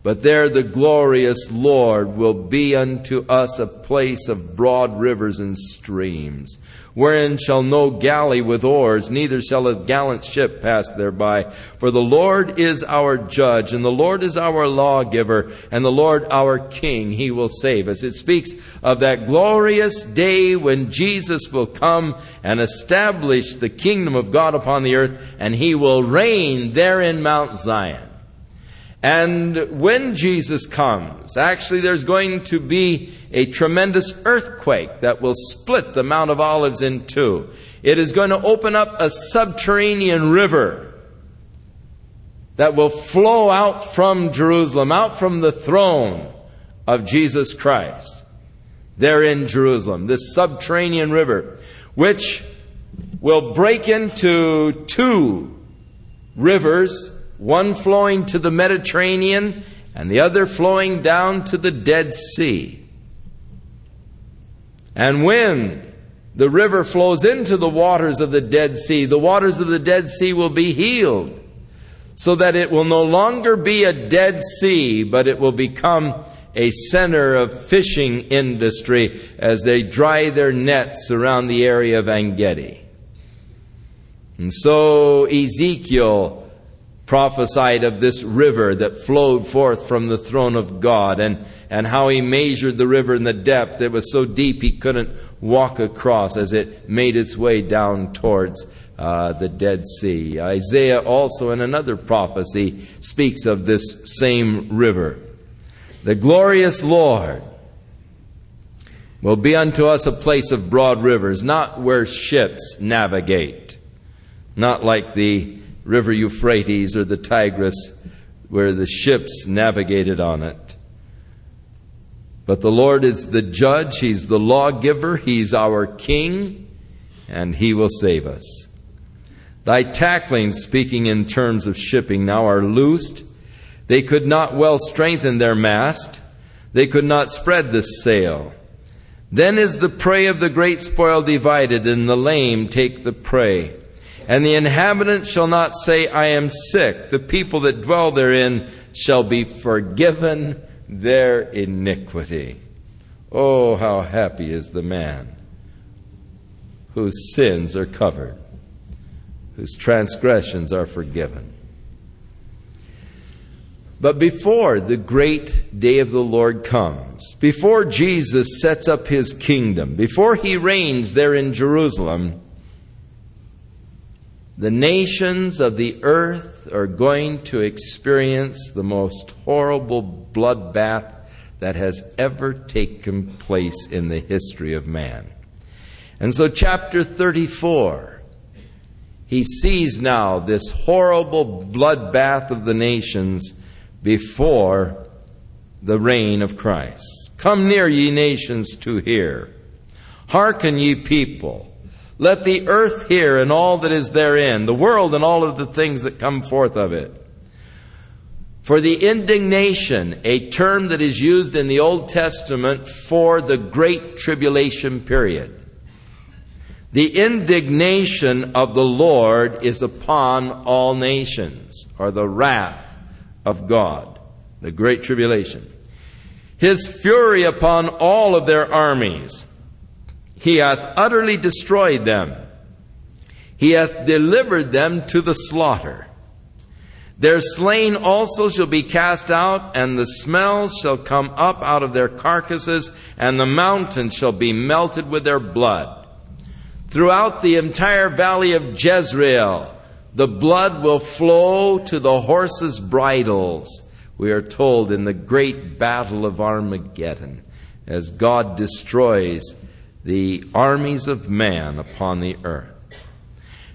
But there the glorious Lord will be unto us a place of broad rivers and streams, wherein shall no galley with oars, neither shall a gallant ship pass thereby. For the Lord is our judge, and the Lord is our lawgiver, and the Lord our king. He will save us. It speaks of that glorious day when Jesus will come and establish the kingdom of God upon the earth, and he will reign there in Mount Zion. And when Jesus comes, actually, there's going to be a tremendous earthquake that will split the Mount of Olives in two. It is going to open up a subterranean river that will flow out from Jerusalem, out from the throne of Jesus Christ. There in Jerusalem, this subterranean river, which will break into two rivers one flowing to the Mediterranean and the other flowing down to the Dead Sea. And when the river flows into the waters of the Dead Sea, the waters of the Dead Sea will be healed so that it will no longer be a Dead Sea, but it will become a center of fishing industry as they dry their nets around the area of Engedi. And so Ezekiel prophesied of this river that flowed forth from the throne of God and, and how he measured the river in the depth. It was so deep he couldn't walk across as it made its way down towards uh, the Dead Sea. Isaiah also, in another prophecy, speaks of this same river. The glorious Lord will be unto us a place of broad rivers, not where ships navigate, not like the river Euphrates or the Tigris where the ships navigated on it. But the Lord is the judge, He's the lawgiver, He's our king, and He will save us. Thy tacklings, speaking in terms of shipping, now are loosed. They could not well strengthen their mast, they could not spread the sail. Then is the prey of the great spoil divided, and the lame take the prey. And the inhabitant shall not say, I am sick. The people that dwell therein shall be forgiven their iniquity. Oh, how happy is the man whose sins are covered, whose transgressions are forgiven. But before the great day of the Lord comes, before Jesus sets up his kingdom, before he reigns there in Jerusalem, the nations of the earth are going to experience the most horrible bloodbath that has ever taken place in the history of man. And so, chapter 34, he sees now this horrible bloodbath of the nations before the reign of Christ. Come near, ye nations, to hear. Hearken, ye people. Let the earth hear and all that is therein, the world and all of the things that come forth of it. For the indignation, a term that is used in the Old Testament for the great tribulation period. The indignation of the Lord is upon all nations, or the wrath of God, the great tribulation. His fury upon all of their armies. He hath utterly destroyed them. He hath delivered them to the slaughter. Their slain also shall be cast out, and the smells shall come up out of their carcasses, and the mountains shall be melted with their blood. Throughout the entire valley of Jezreel, the blood will flow to the horses' bridles, we are told in the great battle of Armageddon, as God destroys the armies of man upon the earth.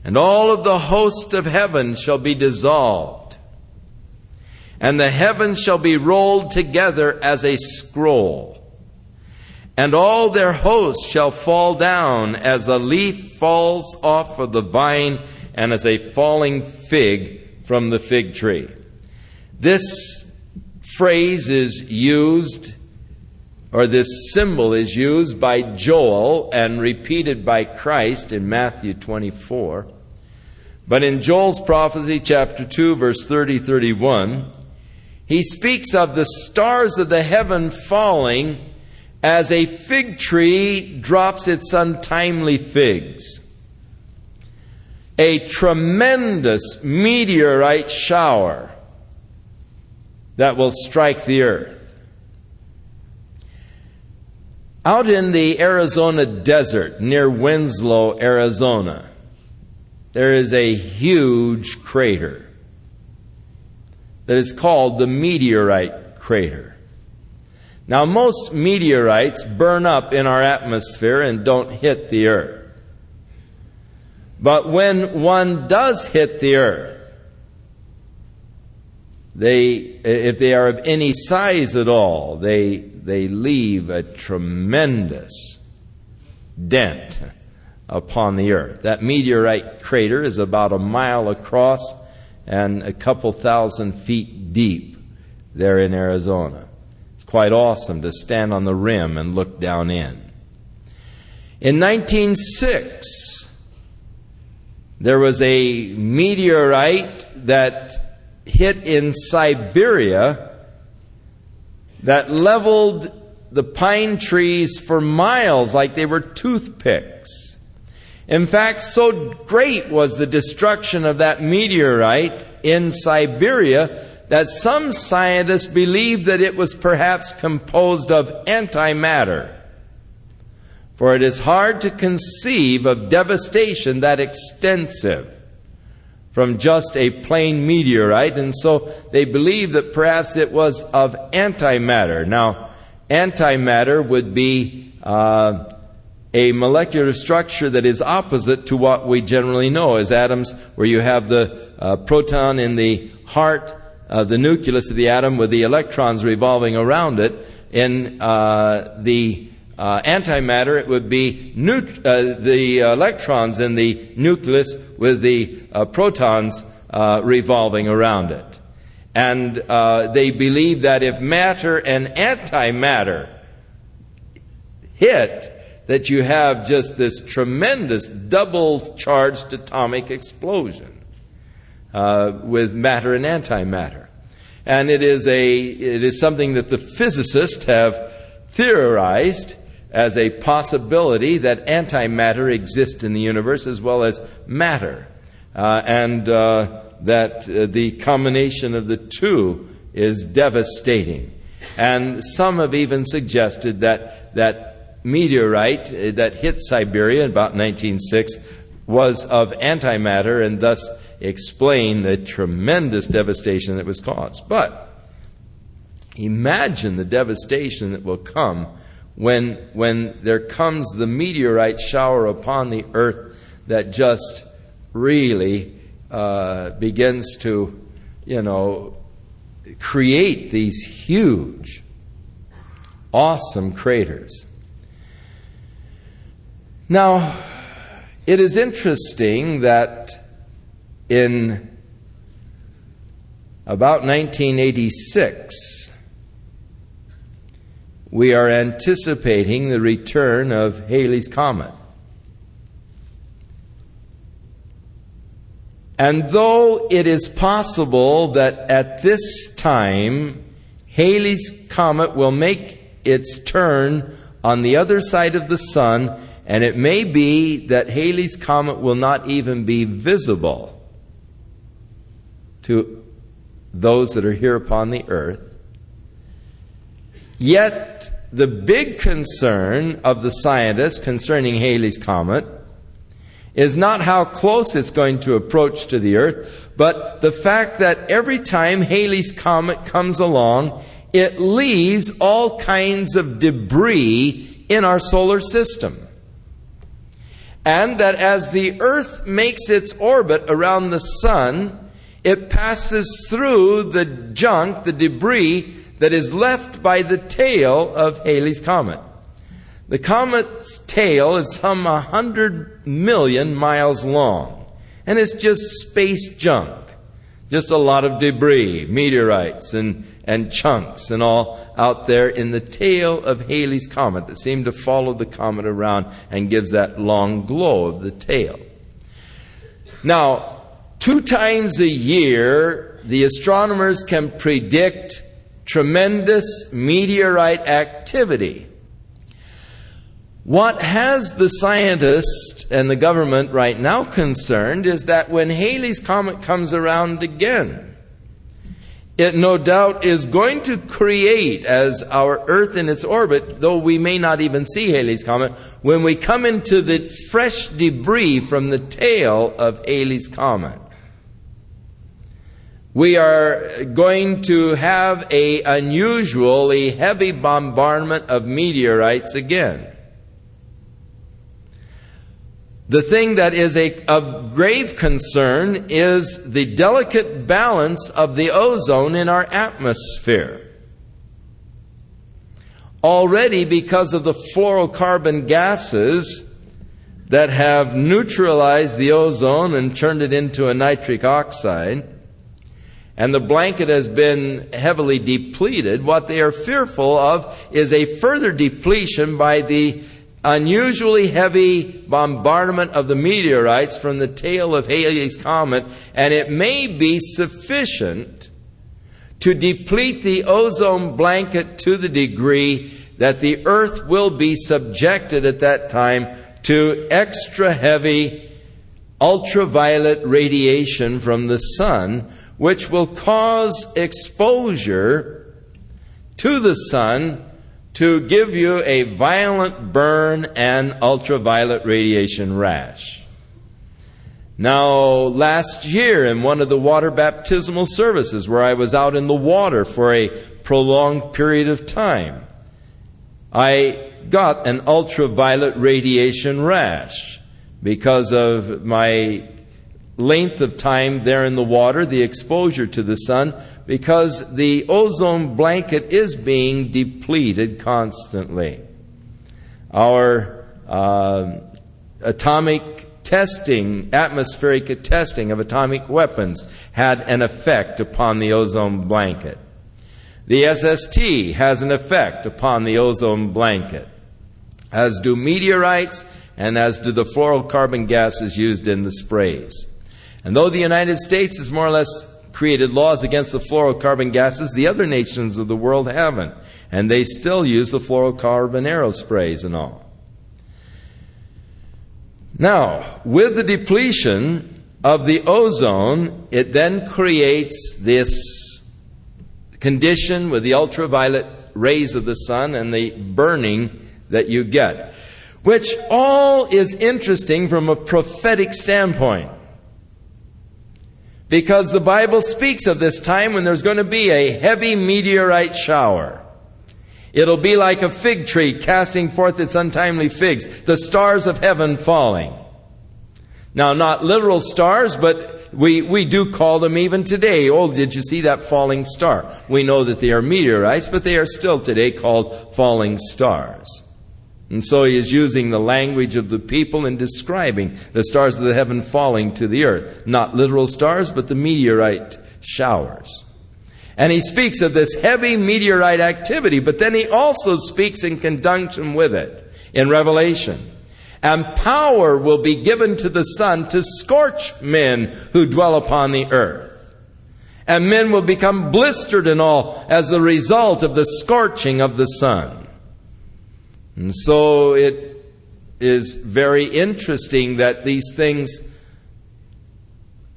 And all of the host of heaven shall be dissolved and the heavens shall be rolled together as a scroll. And all their hosts shall fall down as a leaf falls off of the vine and as a falling fig from the fig tree. This phrase is used, or this symbol is used by Joel and repeated by Christ in Matthew 24. But in Joel's prophecy, chapter 2, verse 30 31, he speaks of the stars of the heaven falling as a fig tree drops its untimely figs. A tremendous meteorite shower that will strike the earth. Out in the Arizona desert near Winslow, Arizona, there is a huge crater that is called the meteorite crater. Now, most meteorites burn up in our atmosphere and don't hit the earth. But when one does hit the earth, they, if they are of any size at all, they, they leave a tremendous dent upon the earth. That meteorite crater is about a mile across and a couple thousand feet deep there in Arizona. It's quite awesome to stand on the rim and look down in. In 1906, there was a meteorite that hit in Siberia that leveled the pine trees for miles like they were toothpicks. In fact, so great was the destruction of that meteorite in Siberia that some scientists believe that it was perhaps composed of antimatter. For it is hard to conceive of devastation that extensive from just a plain meteorite, and so they believe that perhaps it was of antimatter. Now, antimatter would be uh, a molecular structure that is opposite to what we generally know as atoms, where you have the uh, proton in the heart, uh, the nucleus of the atom with the electrons revolving around it. In uh, the uh, antimatter, it would be neut- uh, the electrons in the nucleus with the uh, protons revolving around it. And they believe that if matter and antimatter hit, that you have just this tremendous double charged atomic explosion uh, with matter and antimatter. And it is, a, it is something that the physicists have theorized as a possibility that antimatter exists in the universe as well as matter. Uh, and uh, that uh, the combination of the two is devastating. And some have even suggested that, that meteorite uh, that hit Siberia in about 1906 was of antimatter and thus explain the tremendous devastation that was caused. But imagine the devastation that will come when, when there comes the meteorite shower upon the earth that just really uh, begins to, you know, create these huge, awesome craters. Now, it is interesting that in about 1986, we are anticipating the return of Halley's Comet. And though it is possible that at this time Halley's Comet will make its turn on the other side of the sun and it may be that Halley's Comet will not even be visible to those that are here upon the earth. Yet, the big concern of the scientists concerning Halley's Comet is not how close it's going to approach to the earth, but the fact that every time Halley's Comet comes along, it leaves all kinds of debris in our solar system. And that as the earth makes its orbit around the sun, it passes through the junk, the debris that is left by the tail of Halley's Comet. The comet's tail is some 100 million miles long, and it's just space junk. Just a lot of debris, meteorites, and, and chunks, and all out there in the tail of Halley's Comet that seem to follow the comet around and gives that long glow of the tail. Now, two times a year, the astronomers can predict tremendous meteorite activity. What has the scientists and the government right now concerned is that when Halley's Comet comes around again, it no doubt is going to create, as our Earth in its orbit, though we may not even see Halley's Comet, when we come into the fresh debris from the tail of Halley's Comet we are going to have a unusually heavy bombardment of meteorites again. The thing that is a, of grave concern is the delicate balance of the ozone in our atmosphere. Already, because of the fluorocarbon gases that have neutralized the ozone and turned it into a nitric oxide, and the blanket has been heavily depleted, what they are fearful of is a further depletion by the unusually heavy bombardment of the meteorites from the tail of Halley's Comet, and it may be sufficient to deplete the ozone blanket to the degree that the earth will be subjected at that time to extra heavy ultraviolet radiation from the sun which will cause exposure to the sun to give you a violent burn and ultraviolet radiation rash. Now, last year in one of the water baptismal services where I was out in the water for a prolonged period of time, I got an ultraviolet radiation rash because of my length of time there in the water, the exposure to the sun, because the ozone blanket is being depleted constantly. Our uh, atomic testing, atmospheric testing of atomic weapons had an effect upon the ozone blanket. The SST has an effect upon the ozone blanket, as do meteorites and as do the fluorocarbon gases used in the sprays. And though the United States has more or less created laws against the fluorocarbon gases, the other nations of the world haven't. And they still use the fluorocarbon aerosprays and all. Now, with the depletion of the ozone, it then creates this condition with the ultraviolet rays of the sun and the burning that you get, which all is interesting from a prophetic standpoint. Because the Bible speaks of this time when there's going to be a heavy meteorite shower. It'll be like a fig tree casting forth its untimely figs, the stars of heaven falling. Now, not literal stars, but we, we do call them even today. Oh, did you see that falling star? We know that they are meteorites, but they are still today called falling stars. And so he is using the language of the people in describing the stars of the heaven falling to the earth. Not literal stars, but the meteorite showers. And he speaks of this heavy meteorite activity, but then he also speaks in conjunction with it in Revelation. And power will be given to the sun to scorch men who dwell upon the earth. And men will become blistered and all as a result of the scorching of the sun. And so it is very interesting that these things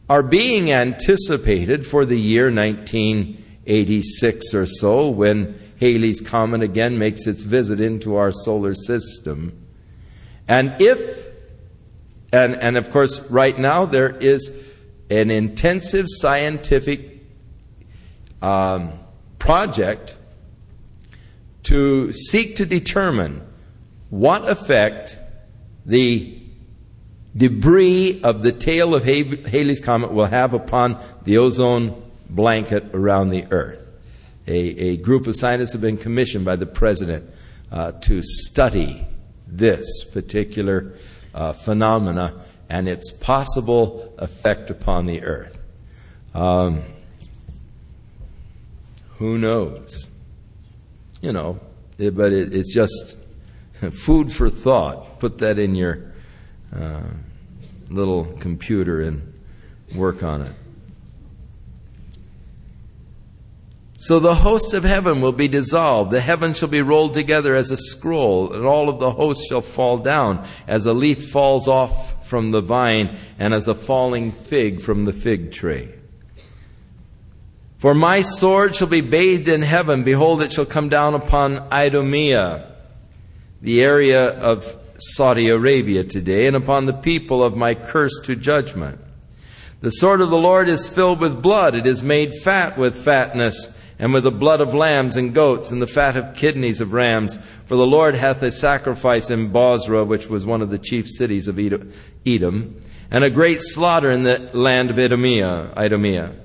are being anticipated for the year 1986 or so when Halley's Comet again makes its visit into our solar system. And if, and, and of course, right now there is an intensive scientific um, project to seek to determine what effect the debris of the tail of Halley's Comet will have upon the ozone blanket around the Earth. A, a group of scientists have been commissioned by the President uh, to study this particular uh, phenomena and its possible effect upon the Earth. Um, who knows? You know, but it, it's just food for thought. Put that in your uh, little computer and work on it. So the host of heaven will be dissolved. The heavens shall be rolled together as a scroll, and all of the hosts shall fall down, as a leaf falls off from the vine, and as a falling fig from the fig tree. For my sword shall be bathed in heaven. Behold, it shall come down upon Idumea, the area of Saudi Arabia today, and upon the people of my curse to judgment. The sword of the Lord is filled with blood. It is made fat with fatness, and with the blood of lambs and goats, and the fat of kidneys of rams. For the Lord hath a sacrifice in Bozrah, which was one of the chief cities of Edom, and a great slaughter in the land of Idumea. Idumea.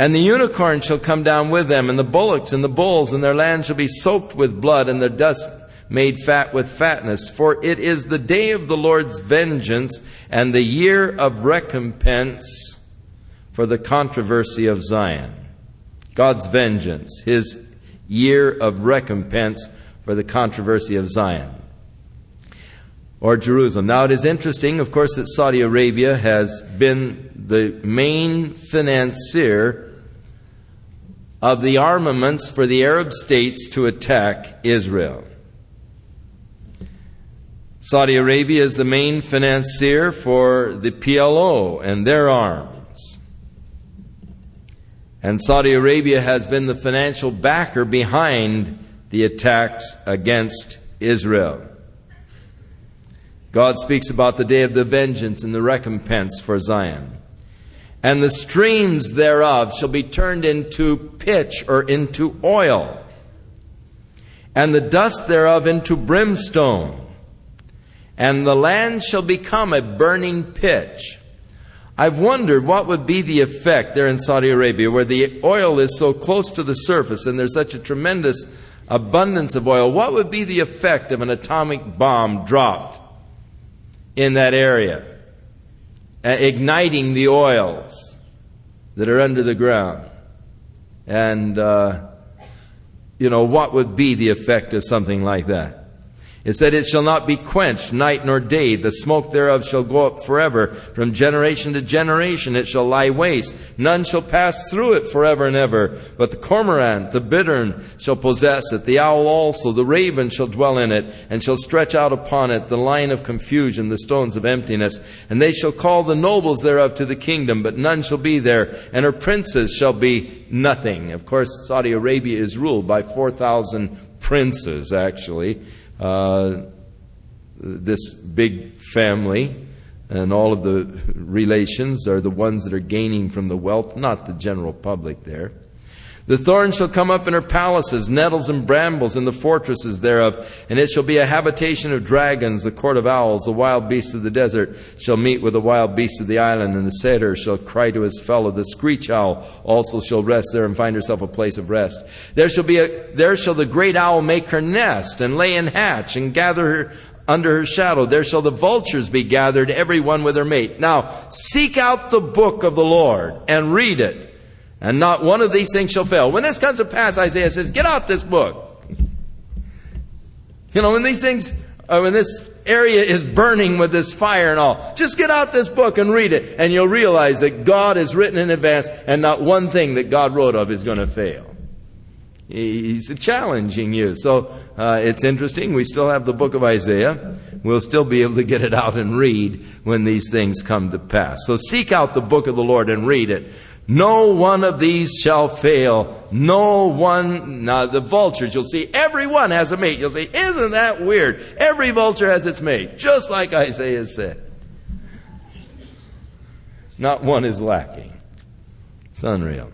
And the unicorn shall come down with them, and the bullocks and the bulls, and their land shall be soaked with blood, and their dust made fat with fatness. For it is the day of the Lord's vengeance, and the year of recompense for the controversy of Zion. God's vengeance, his year of recompense for the controversy of Zion or Jerusalem. Now, it is interesting, of course, that Saudi Arabia has been the main financier of the armaments for the Arab states to attack Israel. Saudi Arabia is the main financier for the PLO and their arms. And Saudi Arabia has been the financial backer behind the attacks against Israel. God speaks about the day of the vengeance and the recompense for Zion. And the streams thereof shall be turned into pitch or into oil, and the dust thereof into brimstone, and the land shall become a burning pitch. I've wondered what would be the effect there in Saudi Arabia, where the oil is so close to the surface and there's such a tremendous abundance of oil. What would be the effect of an atomic bomb dropped in that area, uh, igniting the oils that are under the ground. And, uh, you know, what would be the effect of something like that? It said, It shall not be quenched night nor day. The smoke thereof shall go up forever. From generation to generation it shall lie waste. None shall pass through it forever and ever. But the cormorant, the bittern, shall possess it. The owl also, the raven shall dwell in it, and shall stretch out upon it the line of confusion, the stones of emptiness. And they shall call the nobles thereof to the kingdom, but none shall be there. And her princes shall be nothing. Of course, Saudi Arabia is ruled by 4,000 princes, actually. Uh, this big family and all of the relations are the ones that are gaining from the wealth, not the general public there. The thorn shall come up in her palaces, nettles and brambles in the fortresses thereof, and it shall be a habitation of dragons, the court of owls, the wild beasts of the desert shall meet with the wild beasts of the island, and the satyr shall cry to his fellow, the screech owl also shall rest there and find herself a place of rest. There shall be a, there shall the great owl make her nest, and lay in hatch, and gather her under her shadow. There shall the vultures be gathered, every one with her mate. Now, seek out the book of the Lord and read it and not one of these things shall fail. When this comes to pass, Isaiah says, get out this book. You know, when these things, uh, when this area is burning with this fire and all, just get out this book and read it, and you'll realize that God has written in advance, and not one thing that God wrote of is going to fail. He's challenging you. So uh, it's interesting. We still have the book of Isaiah. We'll still be able to get it out and read when these things come to pass. So seek out the book of the Lord and read it. No one of these shall fail. No one. Now, the vultures, you'll see every one has a mate. You'll say, Isn't that weird? Every vulture has its mate, just like Isaiah said. Not one is lacking. It's unreal.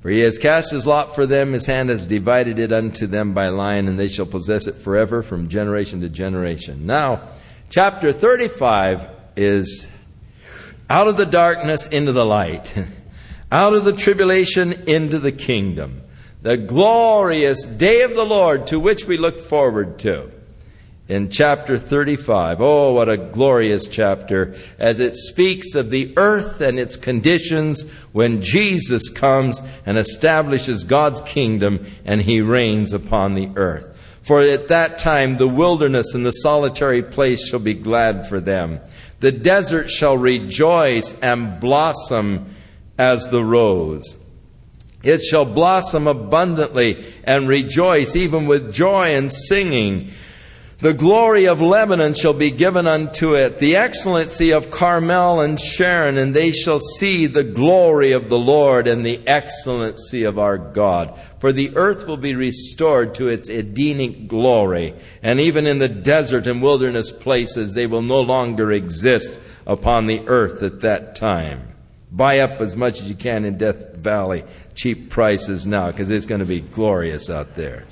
For he has cast his lot for them, his hand has divided it unto them by line, and they shall possess it forever from generation to generation. Now, chapter 35 is out of the darkness into the light, out of the tribulation into the kingdom, the glorious day of the Lord to which we look forward to in chapter 35. Oh, what a glorious chapter as it speaks of the earth and its conditions when Jesus comes and establishes God's kingdom and he reigns upon the earth. For at that time the wilderness and the solitary place shall be glad for them. The desert shall rejoice and blossom as the rose. It shall blossom abundantly and rejoice even with joy and singing. The glory of Lebanon shall be given unto it, the excellency of Carmel and Sharon, and they shall see the glory of the Lord and the excellency of our God. For the earth will be restored to its Edenic glory, and even in the desert and wilderness places they will no longer exist upon the earth at that time. Buy up as much as you can in Death Valley, cheap prices now, because it's going to be glorious out there.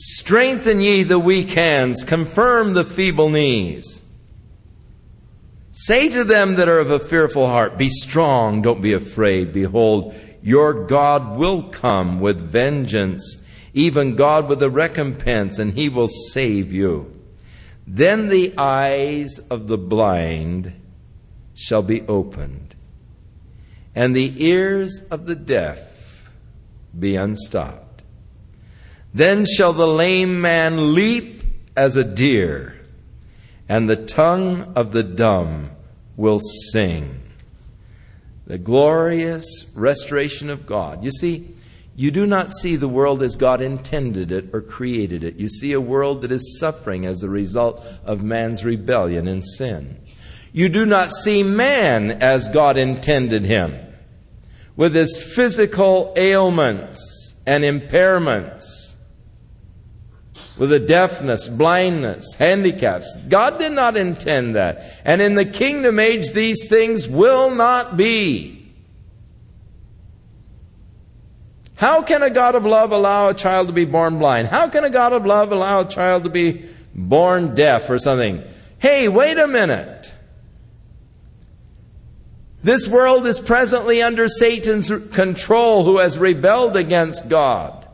Strengthen ye the weak hands, confirm the feeble knees. Say to them that are of a fearful heart, Be strong, don't be afraid. Behold, your God will come with vengeance, even God with a recompense, and he will save you. Then the eyes of the blind shall be opened, and the ears of the deaf be unstopped. Then shall the lame man leap as a deer, and the tongue of the dumb will sing. The glorious restoration of God. You see, you do not see the world as God intended it or created it. You see a world that is suffering as a result of man's rebellion and sin. You do not see man as God intended him, with his physical ailments and impairments with a deafness, blindness, handicaps. God did not intend that. And in the kingdom age, these things will not be. How can a God of love allow a child to be born blind? How can a God of love allow a child to be born deaf or something? Hey, wait a minute. This world is presently under Satan's control who has rebelled against God.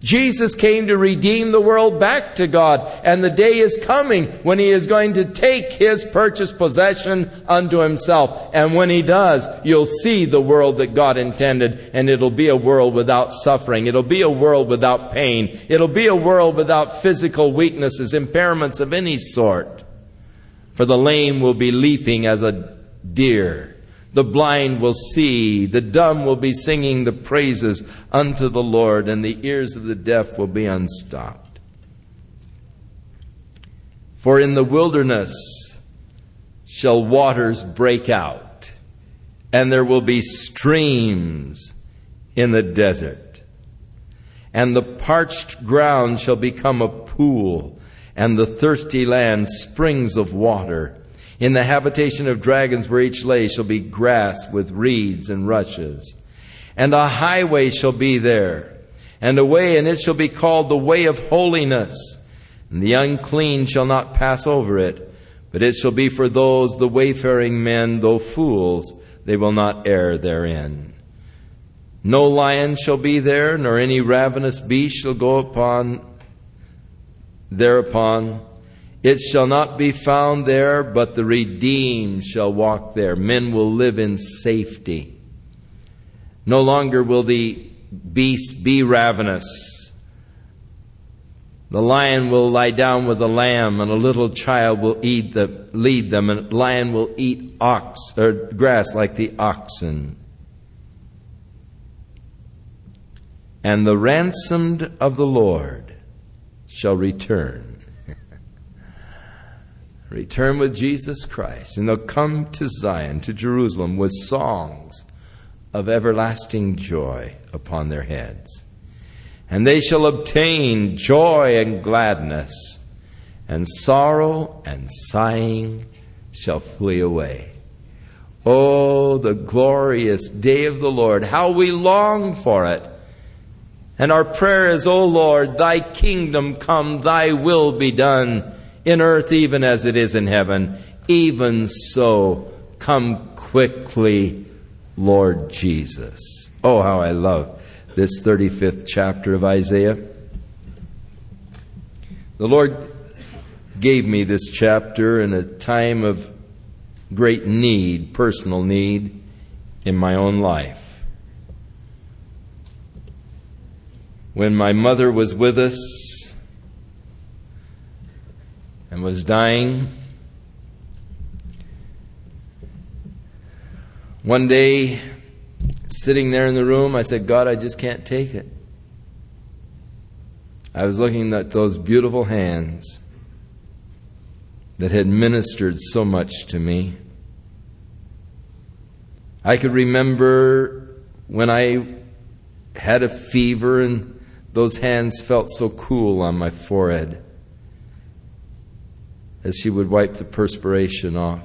Jesus came to redeem the world back to God, and the day is coming when He is going to take His purchased possession unto Himself. And when He does, you'll see the world that God intended, and it'll be a world without suffering. It'll be a world without pain. It'll be a world without physical weaknesses, impairments of any sort. For the lame will be leaping as a deer the blind will see, the dumb will be singing the praises unto the Lord, and the ears of the deaf will be unstopped. For in the wilderness shall waters break out, and there will be streams in the desert. And the parched ground shall become a pool, and the thirsty land springs of water. In the habitation of dragons where each lay shall be grass with reeds and rushes. And a highway shall be there, and a way, and it shall be called the way of holiness. And the unclean shall not pass over it, but it shall be for those, the wayfaring men, though fools, they will not err therein. No lion shall be there, nor any ravenous beast shall go upon thereupon. It shall not be found there, but the redeemed shall walk there. Men will live in safety. No longer will the beast be ravenous. The lion will lie down with the lamb, and a little child will eat the, lead them, and lion will eat ox or grass like the oxen. And the ransomed of the Lord shall return. Return with Jesus Christ, and they'll come to Zion, to Jerusalem, with songs of everlasting joy upon their heads and they shall obtain joy and gladness, and sorrow and sighing shall flee away. Oh, the glorious day of the Lord, how we long for it. And our prayer is, O Lord, thy kingdom come, thy will be done in earth even as it is in heaven. Even so, come quickly, Lord Jesus. Oh, how I love this 35th chapter of Isaiah. The Lord gave me this chapter in a time of great need, personal need, in my own life. When my mother was with us and was dying, one day sitting there in the room, I said, God, I just can't take it. I was looking at those beautiful hands that had ministered so much to me. I could remember when I had a fever and those hands felt so cool on my forehead as she would wipe the perspiration off.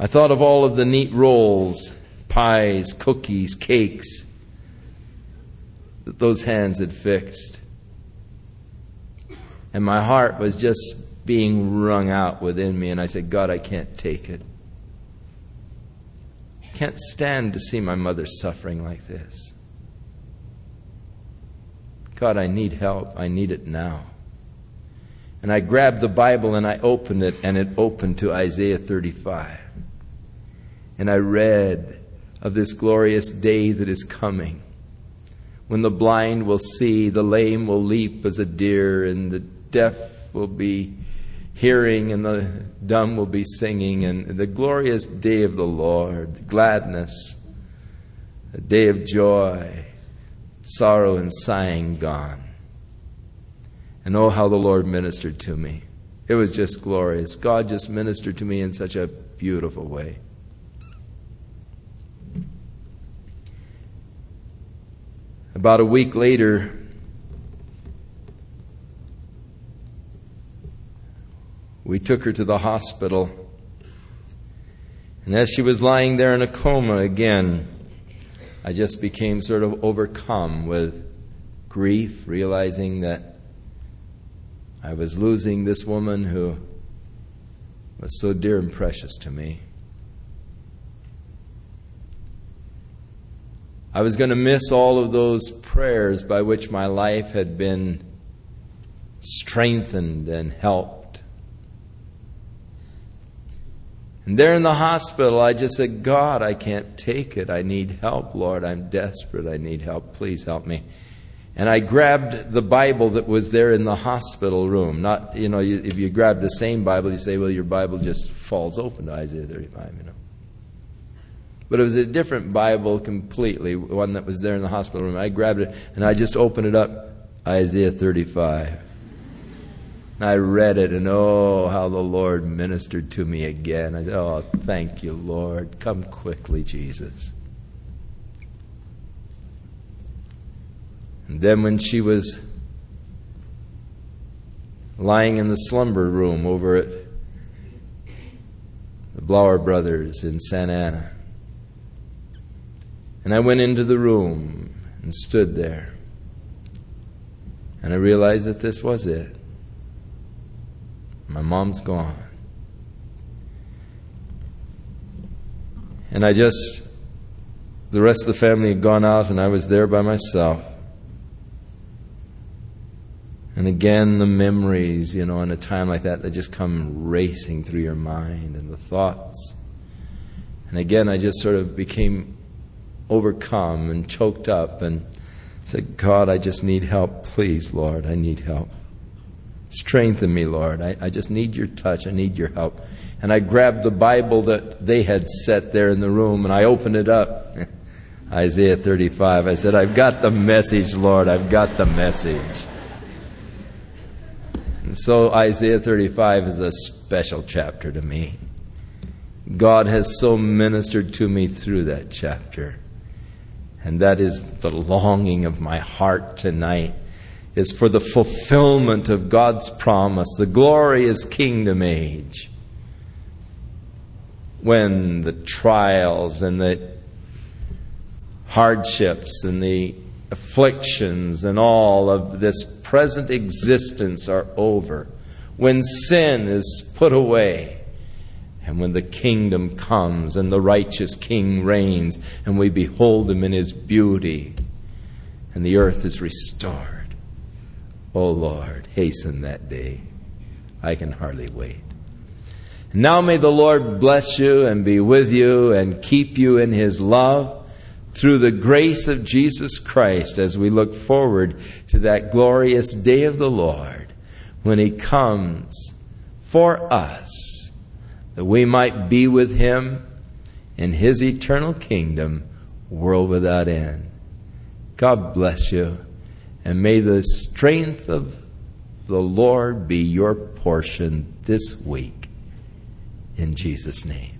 I thought of all of the neat rolls pies, cookies, cakes that those hands had fixed. And my heart was just being wrung out within me, and I said, God, I can't take it. I can't stand to see my mother suffering like this. God, I need help. I need it now. And I grabbed the Bible and I opened it, and it opened to Isaiah 35. And I read of this glorious day that is coming. When the blind will see, the lame will leap as a deer, and the deaf will be hearing, and the dumb will be singing, and the glorious day of the Lord, gladness, a day of joy, sorrow and sighing gone. And oh, how the Lord ministered to me. It was just glorious. God just ministered to me in such a beautiful way. About a week later, we took her to the hospital. And as she was lying there in a coma again, I just became sort of overcome with grief, realizing that I was losing this woman who was so dear and precious to me. I was going to miss all of those prayers by which my life had been strengthened and helped. And there in the hospital, I just said, God, I can't take it. I need help, Lord. I'm desperate. I need help. Please help me. And I grabbed the Bible that was there in the hospital room. Not, you know, if you grab the same Bible, you say, well, your Bible just falls open to Isaiah 35, you know. But it was a different Bible completely, one that was there in the hospital room. I grabbed it and I just opened it up, Isaiah 35. And I read it, and oh, how the Lord ministered to me again. I said, Oh, thank you, Lord. Come quickly, Jesus. And then, when she was lying in the slumber room over at the Blower Brothers in Santa Ana, and I went into the room and stood there. And I realized that this was it. My mom's gone. And I just, the rest of the family had gone out, and I was there by myself. And again, the memories, you know, in a time like that, they just come racing through your mind and the thoughts. And again, I just sort of became overcome and choked up and said, God, I just need help. Please, Lord, I need help. Strengthen me, Lord. I, I just need your touch. I need your help. And I grabbed the Bible that they had set there in the room and I opened it up. Isaiah 35. I said, I've got the message, Lord. I've got the message. And so Isaiah 35 is a special chapter to me. God has so ministered to me through that chapter. And that is the longing of my heart tonight is for the fulfillment of God's promise, the glorious kingdom age. When the trials and the hardships and the afflictions and all of this present existence are over, when sin is put away, and when the kingdom comes and the righteous king reigns and we behold him in his beauty and the earth is restored. Oh Lord, hasten that day. I can hardly wait. Now may the Lord bless you and be with you and keep you in his love through the grace of Jesus Christ as we look forward to that glorious day of the Lord when he comes for us that we might be with him in his eternal kingdom, world without end. God bless you, and may the strength of the Lord be your portion this week. In Jesus' name.